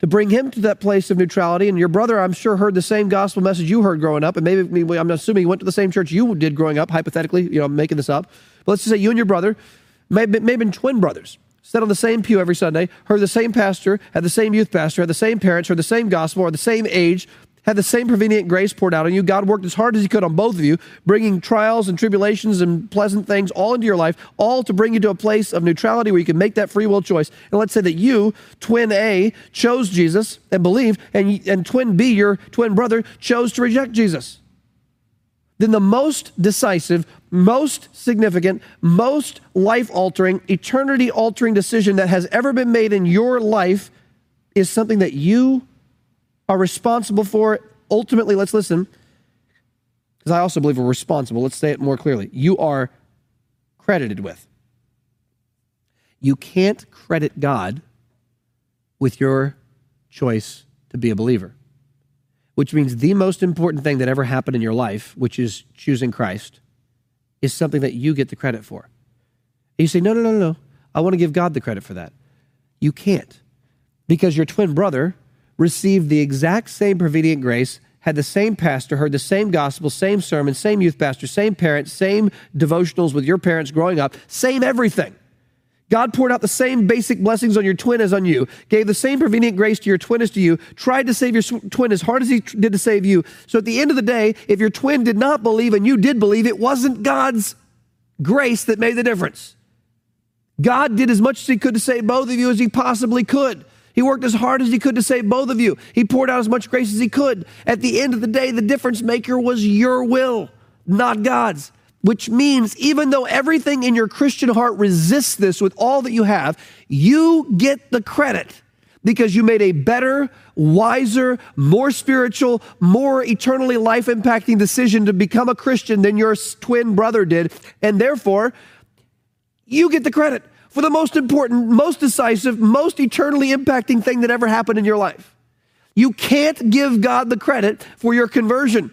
S1: to bring him to that place of neutrality. And your brother, I'm sure, heard the same gospel message you heard growing up. And maybe, I'm assuming he went to the same church you did growing up, hypothetically. You know, I'm making this up. But let's just say you and your brother may, have been twin brothers, sat on the same pew every Sunday, heard the same pastor, had the same youth pastor, had the same parents, heard the same gospel, or the same age, had the same prevenient grace poured out on you. God worked as hard as He could on both of you, bringing trials and tribulations and pleasant things all into your life, all to bring you to a place of neutrality where you can make that free will choice. And let's say that you, twin A, chose Jesus and believed, and, and twin B, your twin brother, chose to reject Jesus. Then the most decisive, most significant, most life altering, eternity altering decision that has ever been made in your life is something that you are responsible for it. Ultimately, let's listen, because I also believe we're responsible. Let's say it more clearly. You are credited with. You can't credit God with your choice to be a believer, which means the most important thing that ever happened in your life, which is choosing Christ, is something that you get the credit for. And you say, no, no, no, no. I want to give God the credit for that. You can't because your twin brother received the exact same prevenient grace, had the same pastor, heard the same gospel, same sermon, same youth pastor, same parents, same devotionals with your parents growing up, same everything. God poured out the same basic blessings on your twin as on you, gave the same prevenient grace to your twin as to you, tried to save your twin as hard as he did to save you. So at the end of the day, if your twin did not believe and you did believe, it wasn't God's grace that made the difference. God did as much as he could to save both of you as he possibly could. He worked as hard as he could to save both of you. He poured out as much grace as he could. At the end of the day, the difference maker was your will, not God's. Which means, even though everything in your Christian heart resists this with all that you have, you get the credit because you made a better, wiser, more spiritual, more eternally life impacting decision to become a Christian than your twin brother did. And therefore, you get the credit for the most important, most decisive, most eternally impacting thing that ever happened in your life. You can't give God the credit for your conversion.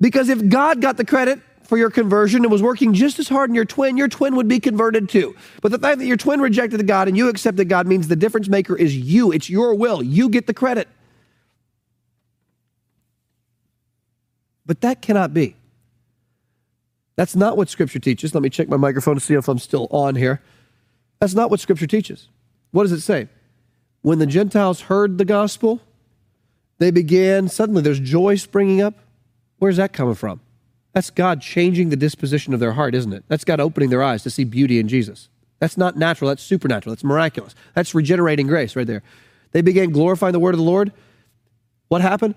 S1: Because if God got the credit for your conversion and was working just as hard in your twin, your twin would be converted too. But the fact that your twin rejected God and you accepted God means the difference maker is you. It's your will. You get the credit. But that cannot be. That's not what Scripture teaches. Let me check my microphone to see if I'm still on here. That's not what Scripture teaches. What does it say? When the Gentiles heard the gospel, they began, suddenly there's joy springing up. Where's that coming from? That's God changing the disposition of their heart, isn't it? That's God opening their eyes to see beauty in Jesus. That's not natural, that's supernatural, that's miraculous. That's regenerating grace right there. They began glorifying the word of the Lord. What happened?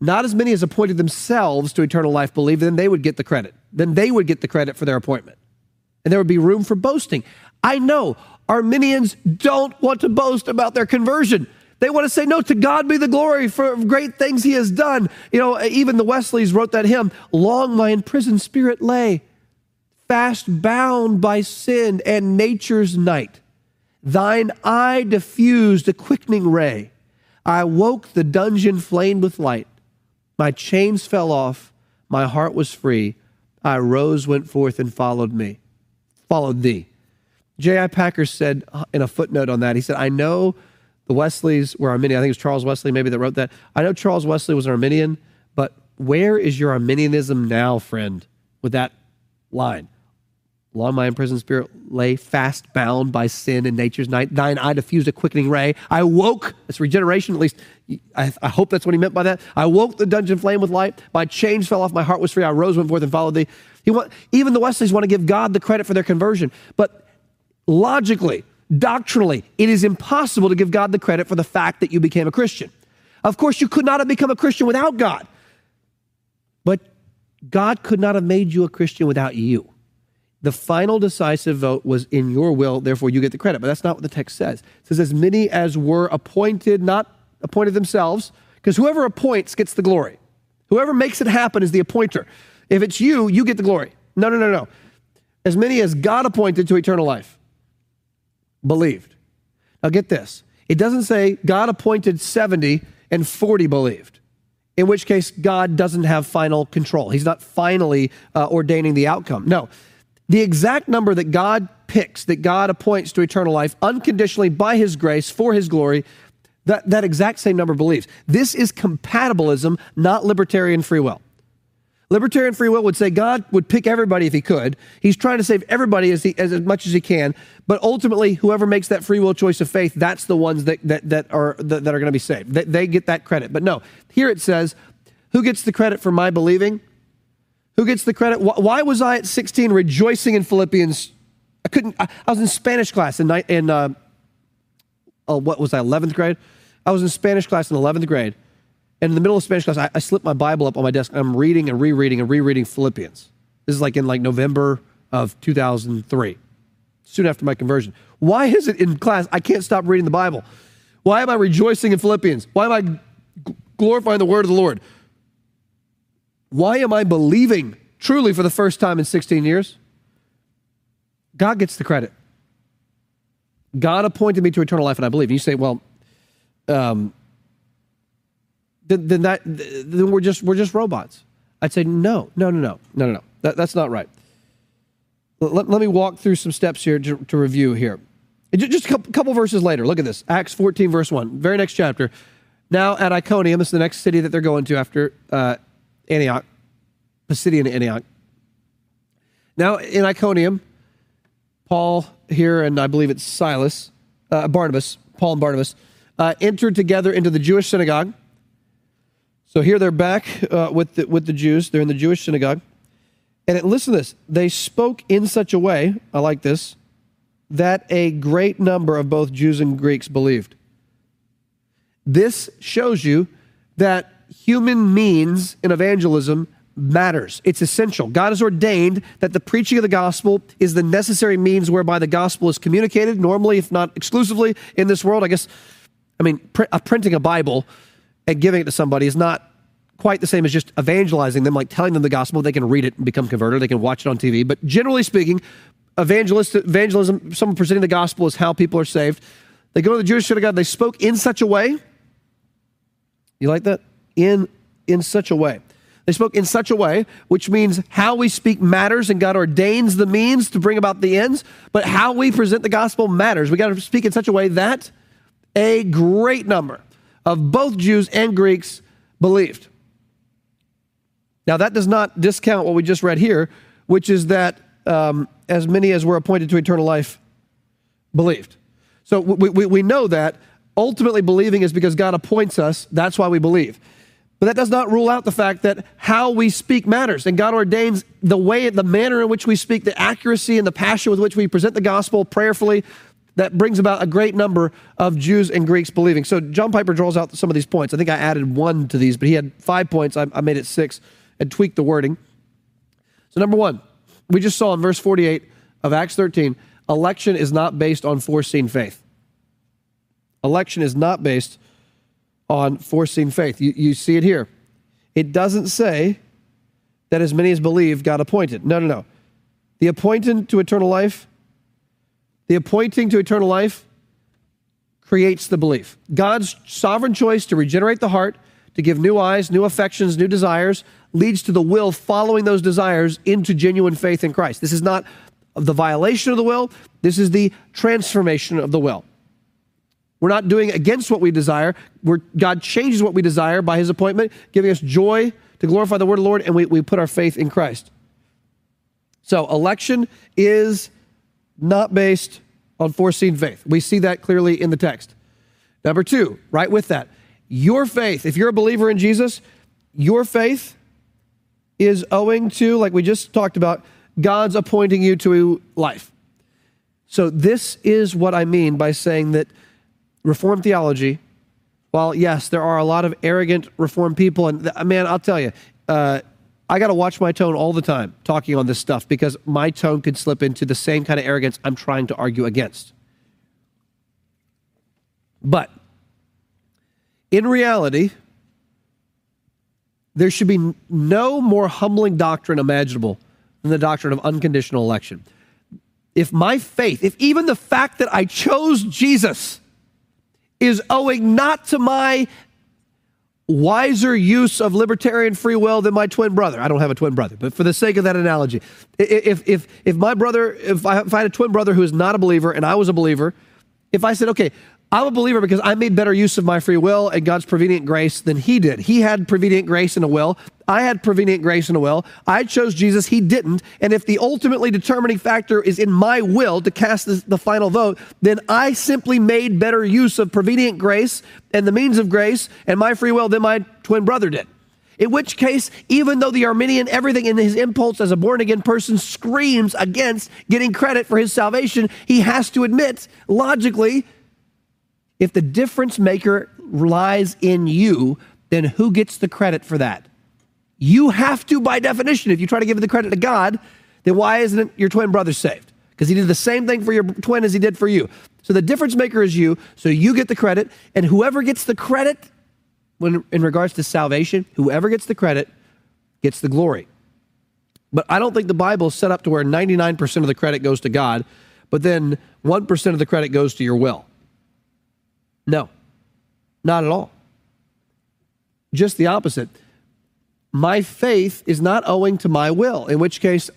S1: Not as many as appointed themselves to eternal life believed, then they would get the credit. Then they would get the credit for their appointment. And there would be room for boasting. I know Arminians don't want to boast about their conversion. They want to say, no, to God be the glory for great things he has done. You know, even the Wesleys wrote that hymn, Long my imprisoned spirit lay, fast bound by sin and nature's night. Thine eye diffused a quickening ray. I woke the dungeon flamed with light. My chains fell off, my heart was free. I rose, went forth, and followed me, followed thee. J.I. Packer said uh, in a footnote on that, he said, I know the Wesleys were Arminian. I think it was Charles Wesley maybe that wrote that. I know Charles Wesley was an Arminian, but where is your Arminianism now, friend, with that line? Long my imprisoned spirit lay fast bound by sin and nature's night. Thine eye diffused a quickening ray. I woke, it's regeneration at least. I, I, hope that's what he meant by that. I woke the dungeon flame with light. My chains fell off, my heart was free. I rose, went forth, and followed thee. He want, even the Wesleys want to give God the credit for their conversion. But logically, Doctrinally, it is impossible to give God the credit for the fact that you became a Christian. Of course, you could not have become a Christian without God. But God could not have made you a Christian without you. The final decisive vote was in your will, therefore you get the credit. But that's not what the text says. It says, as many as were appointed, not appointed themselves, because whoever appoints gets the glory. Whoever makes it happen is the appointer. If it's you, you get the glory. No, no, no, no. As many as God appointed to eternal life believed. Now get this. It doesn't say God appointed 70 and 40 believed, in which case God doesn't have final control. He's not finally uh, ordaining the outcome. No. The exact number that God picks, that God appoints to eternal life unconditionally by his grace for his glory, that, that exact same number believes. This is compatibilism, not libertarian free will. Libertarian free will would say God would pick everybody if he could. He's trying to save everybody as, he, as, as much as he can. But ultimately, whoever makes that free will choice of faith, that's the ones that, that, that are, that, that are going to be saved. They, they get that credit. But no, here it says, who gets the credit for my believing? Who gets the credit? Why was I at 16 rejoicing in Philippians? I couldn't, I, I was in Spanish class in, in uh, oh, what was I, 11th grade? I was in Spanish class in 11th grade and in the middle of Spanish class, I, I slipped my Bible up on my desk. I'm reading and rereading and rereading Philippians. This is like in like November of 2003, soon after my conversion. Why is it in class I can't stop reading the Bible? Why am I rejoicing in Philippians? Why am I glorifying the word of the Lord? Why am I believing truly for the first time in 16 years? God gets the credit. God appointed me to eternal life, and I believe. And you say, well, um, then, then that then we're just we're just robots. I'd say no, no, no, no, no, no, no. That, that's not right. Let, let me walk through some steps here to, to review here. Just a couple, couple verses later, look at this. Acts 14, verse 1, very next chapter. Now at Iconium, this is the next city that they're going to after uh, Antioch, Pisidian Antioch. Now in Iconium, Paul here, and I believe it's Silas, uh, Barnabas, Paul and Barnabas, uh, entered together into the Jewish synagogue so here they're back uh, with, the, with the Jews. They're in the Jewish synagogue. And it, listen to this they spoke in such a way, I like this, that a great number of both Jews and Greeks believed. This shows you that human means in evangelism matters. It's essential. God has ordained that the preaching of the gospel is the necessary means whereby the gospel is communicated, normally, if not exclusively, in this world. I guess, I mean, pr- uh, printing a Bible and giving it to somebody is not quite the same as just evangelizing them, like telling them the gospel. They can read it and become converted, they can watch it on TV. But generally speaking, evangelist, evangelism, someone presenting the gospel is how people are saved. They go to the Jewish synagogue, they spoke in such a way. You like that? In, in such a way. They spoke in such a way, which means how we speak matters, and God ordains the means to bring about the ends. But how we present the gospel matters. We got to speak in such a way that a great number of both Jews and Greeks believed. Now, that does not discount what we just read here, which is that um, as many as were appointed to eternal life believed. So we, we, we know that ultimately believing is because God appoints us. That's why we believe. But that does not rule out the fact that how we speak matters. And God ordains the way, the manner in which we speak, the accuracy and the passion with which we present the gospel prayerfully, that brings about a great number of Jews and Greeks believing. So John Piper draws out some of these points. I think I added one to these, but he had five points. I, I made it six and tweaked the wording. So, number one, we just saw in verse 48 of Acts 13, election is not based on foreseen faith. Election is not based on foreseen faith. You, you see it here. It doesn't say that as many as believe got appointed. No, no, no. The appointed to eternal life, the appointing to eternal life creates the belief. God's sovereign choice to regenerate the heart, to give new eyes, new affections, new desires, leads to the will following those desires into genuine faith in Christ. This is not the violation of the will, this is the transformation of the will. We're not doing against what we desire. We're, God changes what we desire by his appointment, giving us joy to glorify the word of the Lord, and we, we put our faith in Christ. So, election is not based on foreseen faith. We see that clearly in the text. Number two, right with that, your faith, if you're a believer in Jesus, your faith is owing to, like we just talked about, God's appointing you to life. So, this is what I mean by saying that Reformed theology, while yes, there are a lot of arrogant Reformed people, and man, I'll tell you, uh, I got to watch my tone all the time talking on this stuff because my tone could slip into the same kind of arrogance I'm trying to argue against. But in reality, there should be no more humbling doctrine imaginable than the doctrine of unconditional election. If my faith, if even the fact that I chose Jesus, is owing not to my wiser use of libertarian free will than my twin brother. I don't have a twin brother, but for the sake of that analogy, if, if, if my brother, if I, if I had a twin brother who is not a believer and I was a believer, if I said, okay, I'm a believer because I made better use of my free will and God's prevenient grace than he did. He had prevenient grace and a will. I had prevenient grace and a will. I chose Jesus. He didn't. And if the ultimately determining factor is in my will to cast the, the final vote, then I simply made better use of prevenient grace and the means of grace and my free will than my twin brother did. In which case, even though the Arminian, everything in his impulse as a born again person screams against getting credit for his salvation, he has to admit, logically, if the difference maker lies in you, then who gets the credit for that? You have to, by definition. If you try to give the credit to God, then why isn't your twin brother saved? Because he did the same thing for your twin as he did for you. So the difference maker is you, so you get the credit, and whoever gets the credit when in regards to salvation, whoever gets the credit gets the glory. But I don't think the Bible is set up to where 99% of the credit goes to God, but then 1% of the credit goes to your will. No, not at all. Just the opposite. My faith is not owing to my will, in which case,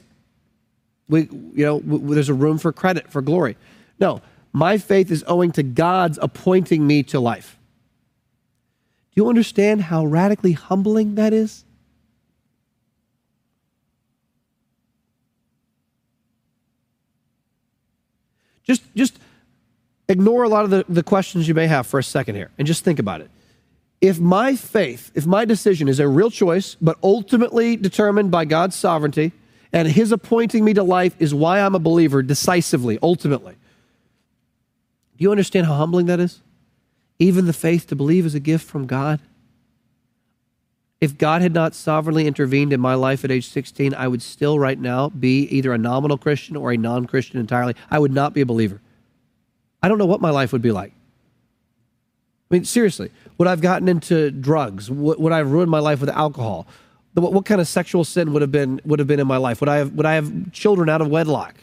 S1: we, you know, there's a room for credit, for glory. No, my faith is owing to God's appointing me to life. Do you understand how radically humbling that is? Just, just ignore a lot of the, the questions you may have for a second here and just think about it. If my faith, if my decision is a real choice, but ultimately determined by God's sovereignty, and His appointing me to life is why I'm a believer decisively, ultimately. Do you understand how humbling that is? Even the faith to believe is a gift from God. If God had not sovereignly intervened in my life at age 16, I would still right now be either a nominal Christian or a non Christian entirely. I would not be a believer. I don't know what my life would be like. I mean, seriously, would I've gotten into drugs? Would, would I have ruined my life with alcohol? What, what, kind of sexual sin would have been would have been in my life? Would I have would I have children out of wedlock?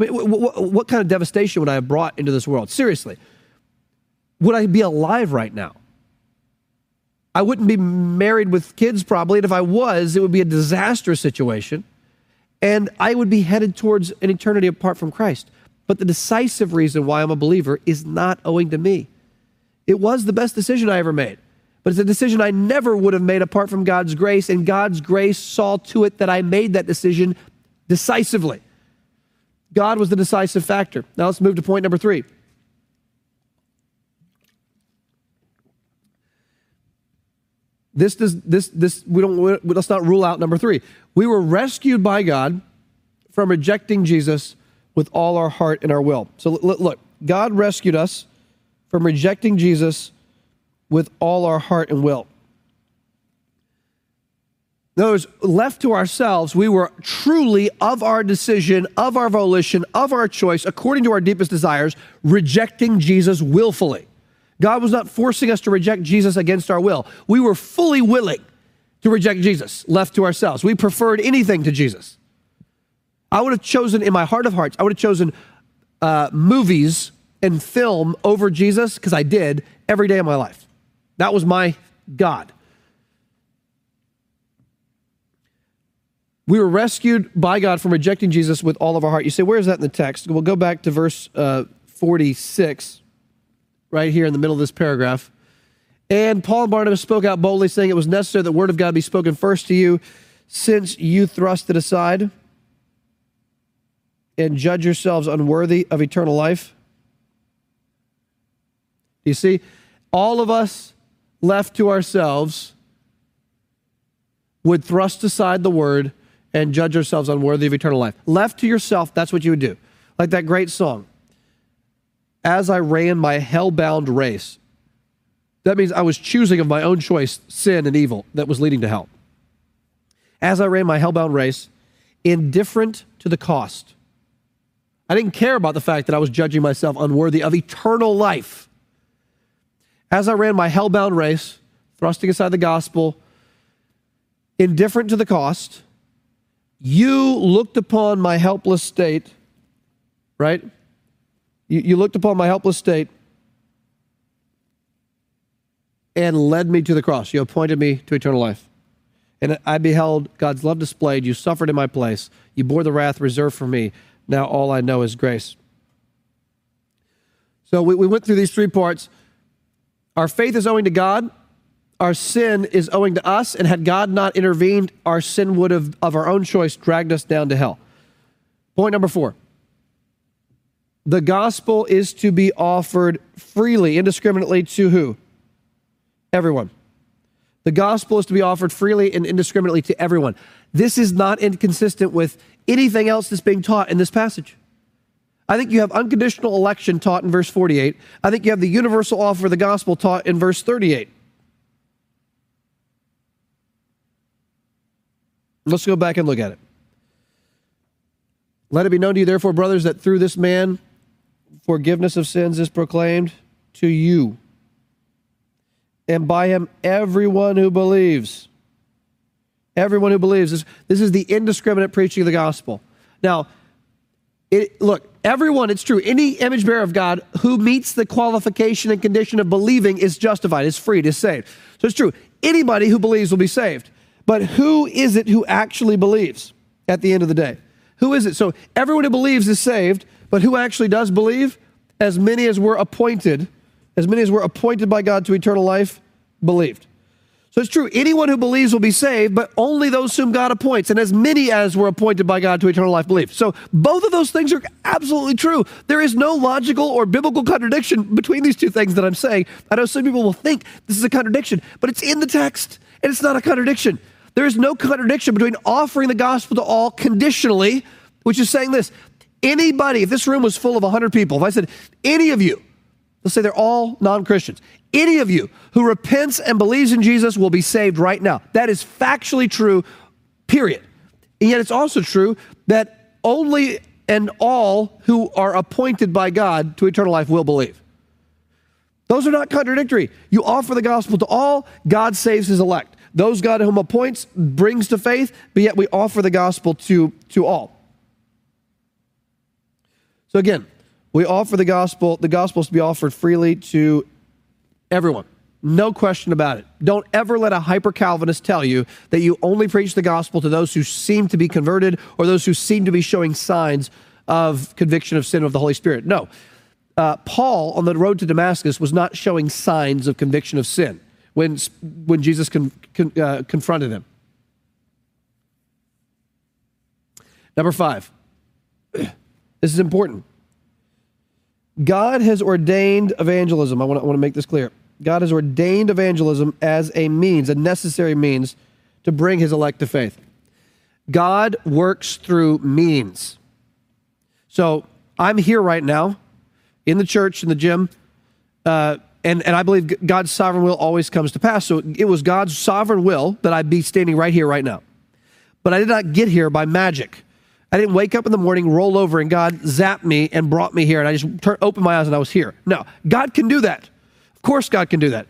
S1: I mean, what, what kind of devastation would I have brought into this world? Seriously, would I be alive right now? I wouldn't be married with kids probably, and if I was, it would be a disastrous situation, and I would be headed towards an eternity apart from Christ. But the decisive reason why I'm a believer is not owing to me. It was the best decision I ever made. But it's a decision I never would have made apart from God's grace, and God's grace saw to it that I made that decision decisively. God was the decisive factor. Now let's move to point number three. This does this this we don't let's not rule out number three. We were rescued by God from rejecting Jesus with all our heart and our will. So look, God rescued us from rejecting Jesus with all our heart and will. In other words, left to ourselves, we were truly of our decision, of our volition, of our choice, according to our deepest desires, rejecting Jesus willfully. God was not forcing us to reject Jesus against our will. We were fully willing to reject Jesus, left to ourselves. We preferred anything to Jesus. I would have chosen, in my heart of hearts, I would have chosen uh, movies and film over Jesus, because I did, every day of my life. That was my God. We were rescued by God from rejecting Jesus with all of our heart. You say, where is that in the text? We'll go back to verse uh, 46, right here in the middle of this paragraph. And Paul and Barnabas spoke out boldly, saying it was necessary that the word of God be spoken first to you, since you thrust it aside and judge yourselves unworthy of eternal life. You see? All of us left to ourselves, would thrust aside the word and judge ourselves unworthy of eternal life. Left to yourself, that's what you would do. Like that great song, As I Ran My Hell-Bound Race. That means I was choosing of my own choice sin and evil that was leading to hell. As I ran my hell-bound race, indifferent to the cost. I didn't care about the fact that I was judging myself unworthy of eternal life. As I ran my hell-bound race, thrusting aside the gospel, indifferent to the cost, you looked upon my helpless state, right? You, you looked upon my helpless state and led me to the cross. You appointed me to eternal life. And I beheld God's love displayed. You suffered in my place. You bore the wrath reserved for me. Now all I know is grace. So we, we went through these three parts. Our faith is owing to God. Our sin is owing to us. And had God not intervened, our sin would have, of our own choice, dragged us down to hell. Point number four the gospel is to be offered freely, indiscriminately to who? Everyone. The gospel is to be offered freely and indiscriminately to everyone. This is not inconsistent with anything else that's being taught in this passage. I think you have unconditional election taught in verse 48. I think you have the universal offer of the gospel taught in verse 38. Let's go back and look at it. Let it be known to you, therefore, brothers, that through this man forgiveness of sins is proclaimed to you. And by him, everyone who believes. Everyone who believes. This, this is the indiscriminate preaching of the gospel. Now, it, look, everyone, it's true, any image bearer of God who meets the qualification and condition of believing is justified, is freed, is saved. So it's true. Anybody who believes will be saved. But who is it who actually believes at the end of the day? Who is it? So everyone who believes is saved, but who actually does believe? As many as were appointed, as many as were appointed by God to eternal life, believed. So it's true. Anyone who believes will be saved, but only those whom God appoints. And as many as were appointed by God to eternal life believe. So both of those things are absolutely true. There is no logical or biblical contradiction between these two things that I'm saying. I know some people will think this is a contradiction, but it's in the text and it's not a contradiction. There is no contradiction between offering the gospel to all conditionally, which is saying this anybody, if this room was full of 100 people, if I said, any of you Let's say they're all non Christians. Any of you who repents and believes in Jesus will be saved right now. That is factually true, period. And yet it's also true that only and all who are appointed by God to eternal life will believe. Those are not contradictory. You offer the gospel to all, God saves his elect. Those God whom appoints brings to faith, but yet we offer the gospel to, to all. So again, we offer the gospel. The gospel is to be offered freely to everyone. No question about it. Don't ever let a hyper Calvinist tell you that you only preach the gospel to those who seem to be converted or those who seem to be showing signs of conviction of sin of the Holy Spirit. No. Uh, Paul on the road to Damascus was not showing signs of conviction of sin when, when Jesus con, con, uh, confronted him. Number five, this is important. God has ordained evangelism. I want to, make this clear. God has ordained evangelism as a means, a necessary means to bring his elect to faith. God works through means. So I'm here right now in the church, in the gym, uh, and, and I believe God's sovereign will always comes to pass. So it was God's sovereign will that I'd be standing right here right now. But I did not get here by magic. I didn't wake up in the morning, roll over, and God zapped me and brought me here, and I just turned, opened my eyes and I was here. No, God can do that. Of course, God can do that.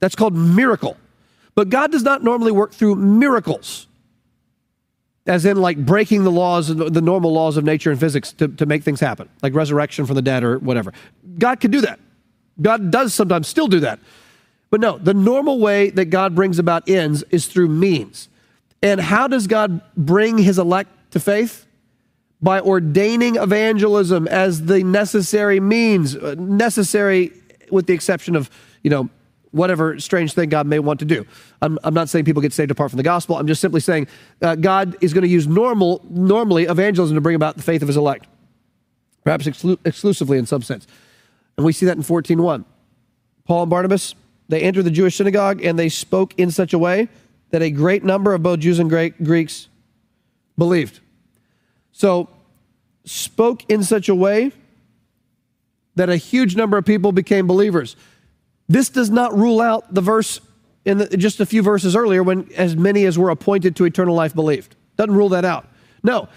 S1: That's called miracle. But God does not normally work through miracles, as in like breaking the laws, the normal laws of nature and physics to, to make things happen, like resurrection from the dead or whatever. God can do that. God does sometimes still do that. But no, the normal way that God brings about ends is through means. And how does God bring his elect to faith? By ordaining evangelism as the necessary means, uh, necessary with the exception of, you know, whatever strange thing God may want to do. I'm, I'm not saying people get saved apart from the gospel. I'm just simply saying uh, God is going to use normal, normally evangelism to bring about the faith of his elect, perhaps exclu- exclusively in some sense. And we see that in 14.1. Paul and Barnabas, they entered the Jewish synagogue and they spoke in such a way that a great number of both Jews and Greeks believed. So, spoke in such a way that a huge number of people became believers. This does not rule out the verse in the, just a few verses earlier when as many as were appointed to eternal life believed. Doesn't rule that out. No,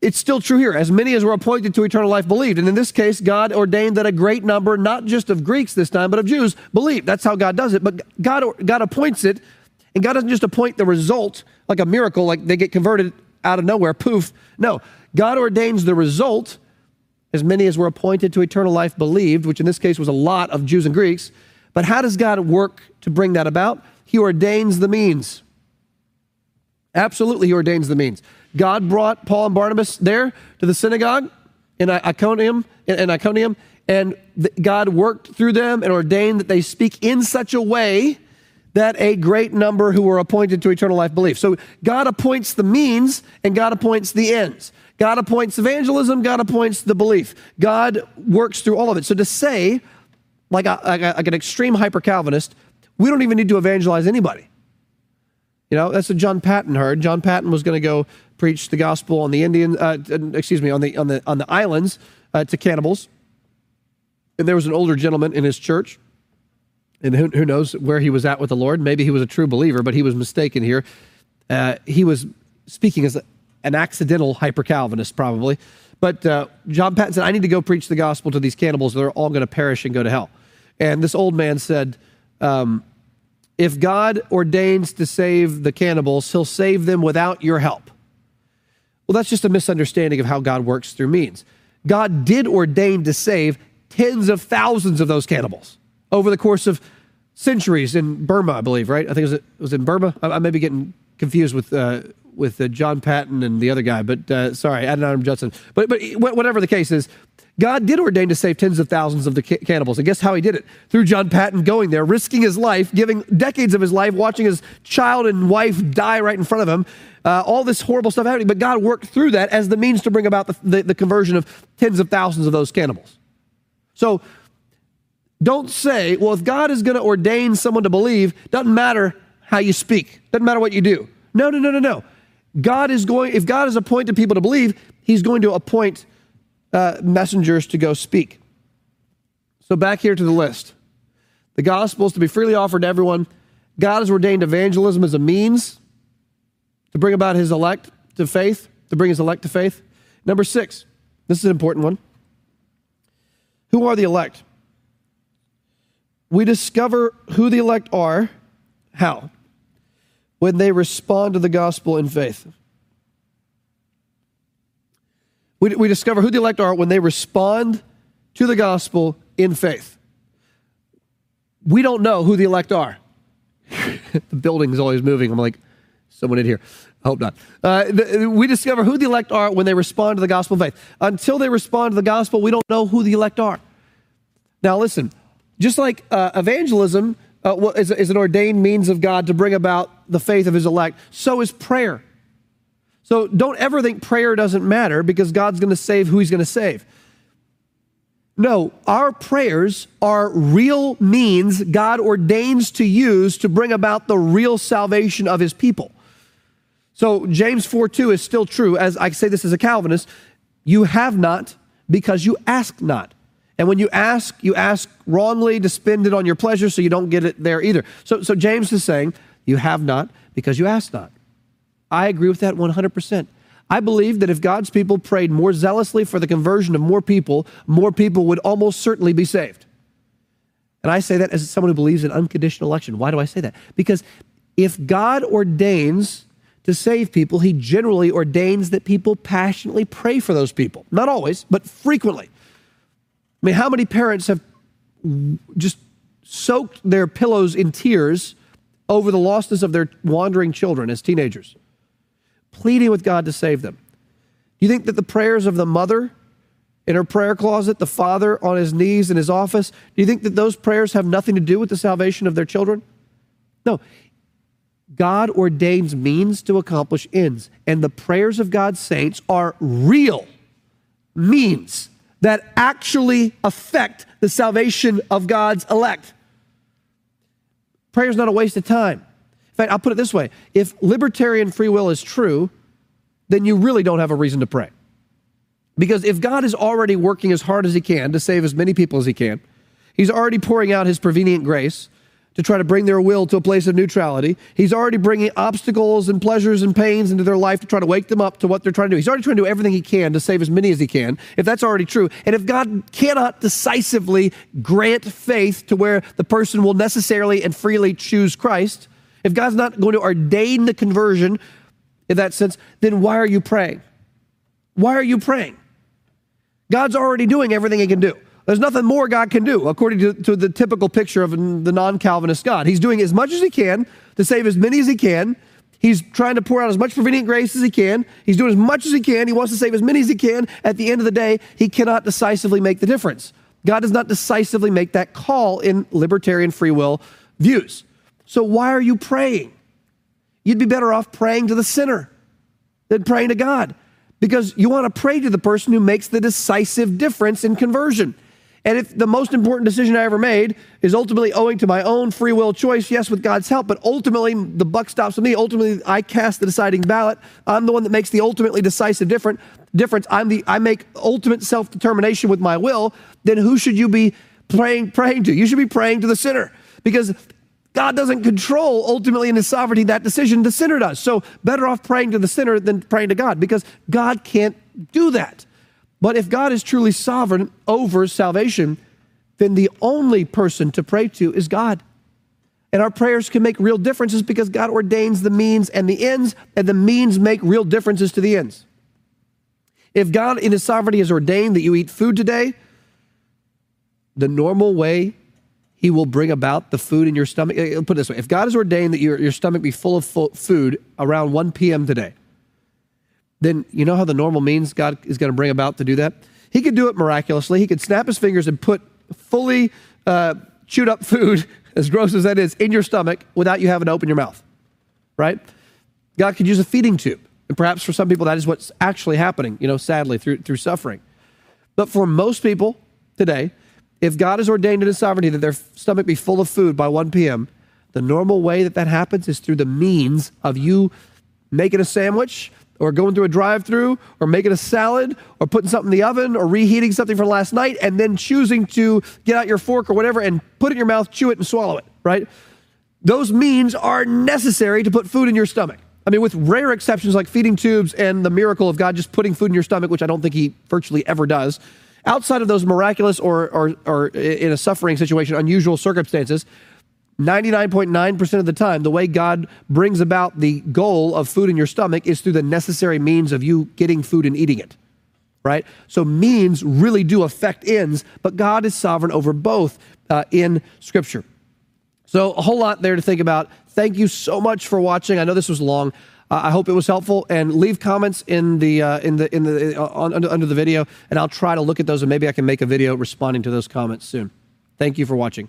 S1: it's still true here. As many as were appointed to eternal life believed. And in this case, God ordained that a great number, not just of Greeks this time, but of Jews, believed. That's how God does it. But God, God appoints it, and God doesn't just appoint the result like a miracle, like they get converted out of nowhere, poof. No, God ordains the result. As many as were appointed to eternal life believed, which in this case was a lot of Jews and Greeks. But how does God work to bring that about? He ordains the means. Absolutely, He ordains the means. God brought Paul and Barnabas there to the synagogue in Iconium, in Iconium, and God worked through them and ordained that they speak in such a way that a great number who were appointed to eternal life believe. So God appoints the means and God appoints the ends. God appoints evangelism, God appoints the belief. God works through all of it. So to say, like, a, like, a, like an extreme hyper Calvinist, we don't even need to evangelize anybody. You know, that's what John Paton heard. John Paton was going to go preach the gospel on the Indian, uh, excuse me, on the on the on the islands uh, to cannibals. And there was an older gentleman in his church and who, who, knows where he was at with the Lord. Maybe he was a true believer, but he was mistaken here. Uh, he was speaking as an accidental hyper Calvinist, probably. But uh, John Paton said, I need to go preach the gospel to these cannibals. They're all going to perish and go to hell. And this old man said, um, If God ordains to save the cannibals, he'll save them without your help. Well, that's just a misunderstanding of how God works through means. God did ordain to save tens of thousands of those cannibals over the course of centuries in Burma, I believe, right? I think it was, it was in Burma. I, I may be getting confused with uh, with uh, John Paton and the other guy, but uh, sorry, Adoniram Judson. But but whatever the case is, God did ordain to save tens of thousands of the cannibals. And guess how he did it? Through John Paton going there, risking his life, giving decades of his life, watching his child and wife die right in front of him. Uh, all this horrible stuff happening. But God worked through that as the means to bring about the, the, the conversion of tens of thousands of those cannibals. So don't say, well, if God is going to ordain someone to believe, doesn't matter how you speak, doesn't matter what you do. No, no, no, no, no. God is going, if God has appointed people to believe, he's going to appoint uh, messengers to go speak. So back here to the list. The gospel is to be freely offered to everyone. God has ordained evangelism as a means to bring about his elect to faith, to bring his elect to faith. Number six, this is an important one. Who are the elect? We discover who the elect are. How? When they respond to the gospel in faith. We, we discover who the elect are when they respond to the gospel in faith. We don't know who the elect are. the building is always moving. I'm like, someone in here. I hope not. Uh, the, we discover who the elect are when they respond to the gospel of faith. Until they respond to the gospel, we don't know who the elect are. Now, listen, just like uh, evangelism uh, is, is an ordained means of God to bring about the faith of his elect, so is prayer. So don't ever think prayer doesn't matter because God's going to save who he's going to save. No, our prayers are real means God ordains to use to bring about the real salvation of his people. So James 4 2 is still true. As I say this as a Calvinist, you have not because you ask not. And when you ask, you ask wrongly to spend it on your pleasure, so you don't get it there either. So, so James is saying, you have not because you ask not. I agree with that 100%. I believe that if God's people prayed more zealously for the conversion of more people, more people would almost certainly be saved. And I say that as someone who believes in unconditional election. Why do I say that? Because if God ordains to save people, he generally ordains that people passionately pray for those people. Not always, but frequently. I mean, how many parents have just soaked their pillows in tears over the lostness of their wandering children as teenagers? pleading with God to save them. Do you think that the prayers of the mother in her prayer closet, the father on his knees in his office, do you think that those prayers have nothing to do with the salvation of their children? No. God ordains means to accomplish ends, and the prayers of God's saints are real means that actually affect the salvation of God's elect. Prayer is not a waste of time In fact, I'll put it this way if libertarian free will is true, then you really don't have a reason to pray. Because if God is already working as hard as he can to save as many people as he can, he's already pouring out his prevenient grace to try to bring their will to a place of neutrality. He's already bringing obstacles and pleasures and pains into their life to try to wake them up to what they're trying to do. He's already trying to do everything he can to save as many as he can, if that's already true. And if God cannot decisively grant faith to where the person will necessarily and freely choose Christ, if God's not going to ordain the conversion in that sense, then why are you praying? Why are you praying? God's already doing everything he can do. There's nothing more God can do, according to, to the typical picture of the non Calvinist God. He's doing as much as he can to save as many as he can. He's trying to pour out as much prevenient grace as he can. He's doing as much as he can. He wants to save as many as he can. At the end of the day, he cannot decisively make the difference. God does not decisively make that call in libertarian free will views. So why are you praying? You'd be better off praying to the sinner than praying to God because you want to pray to the person who makes the decisive difference in conversion. And if the most important decision I ever made is ultimately owing to my own free will choice, yes, with God's help, but ultimately the buck stops with me. Ultimately, I cast the deciding ballot. I'm the one that makes the ultimately decisive different difference. I'm the I make ultimate self-determination with my will. Then who should you be praying praying to? You should be praying to the sinner because God doesn't control ultimately in his sovereignty that decision, the sinner does. So better off praying to the sinner than praying to God because God can't do that. But if God is truly sovereign over salvation, then the only person to pray to is God. And our prayers can make real differences because God ordains the means and the ends, and the means make real differences to the ends. If God in his sovereignty has ordained that you eat food today, the normal way he will bring about the food in your stomach. Uh, put it this way if God has ordained that your, your stomach be full of food around 1 p.m. today, then you know how the normal means God is going to bring about to do that? He could do it miraculously. He could snap his fingers and put fully uh, chewed up food, as gross as that is, in your stomach without you having to open your mouth, right? God could use a feeding tube. And perhaps for some people, that is what's actually happening, you know, sadly, through, through suffering. But for most people today, if God has ordained in his sovereignty that their stomach be full of food by 1 p.m., the normal way that that happens is through the means of you making a sandwich or going through a drive through or making a salad or putting something in the oven or reheating something from last night and then choosing to get out your fork or whatever and put it in your mouth, chew it, and swallow it, right? Those means are necessary to put food in your stomach. I mean, with rare exceptions like feeding tubes and the miracle of God just putting food in your stomach, which I don't think He virtually ever does, outside of those miraculous or, or, or in a suffering situation, unusual circumstances, 99.9% of the time, the way God brings about the goal of food in your stomach is through the necessary means of you getting food and eating it, right? So means really do affect ends, but God is sovereign over both uh, in Scripture. So a whole lot there to think about. Thank you so much for watching. I know this was long. Uh, I hope it was helpful. And leave comments in the uh, in the in the uh, on, under, under the video, and I'll try to look at those, and maybe I can make a video responding to those comments soon. Thank you for watching.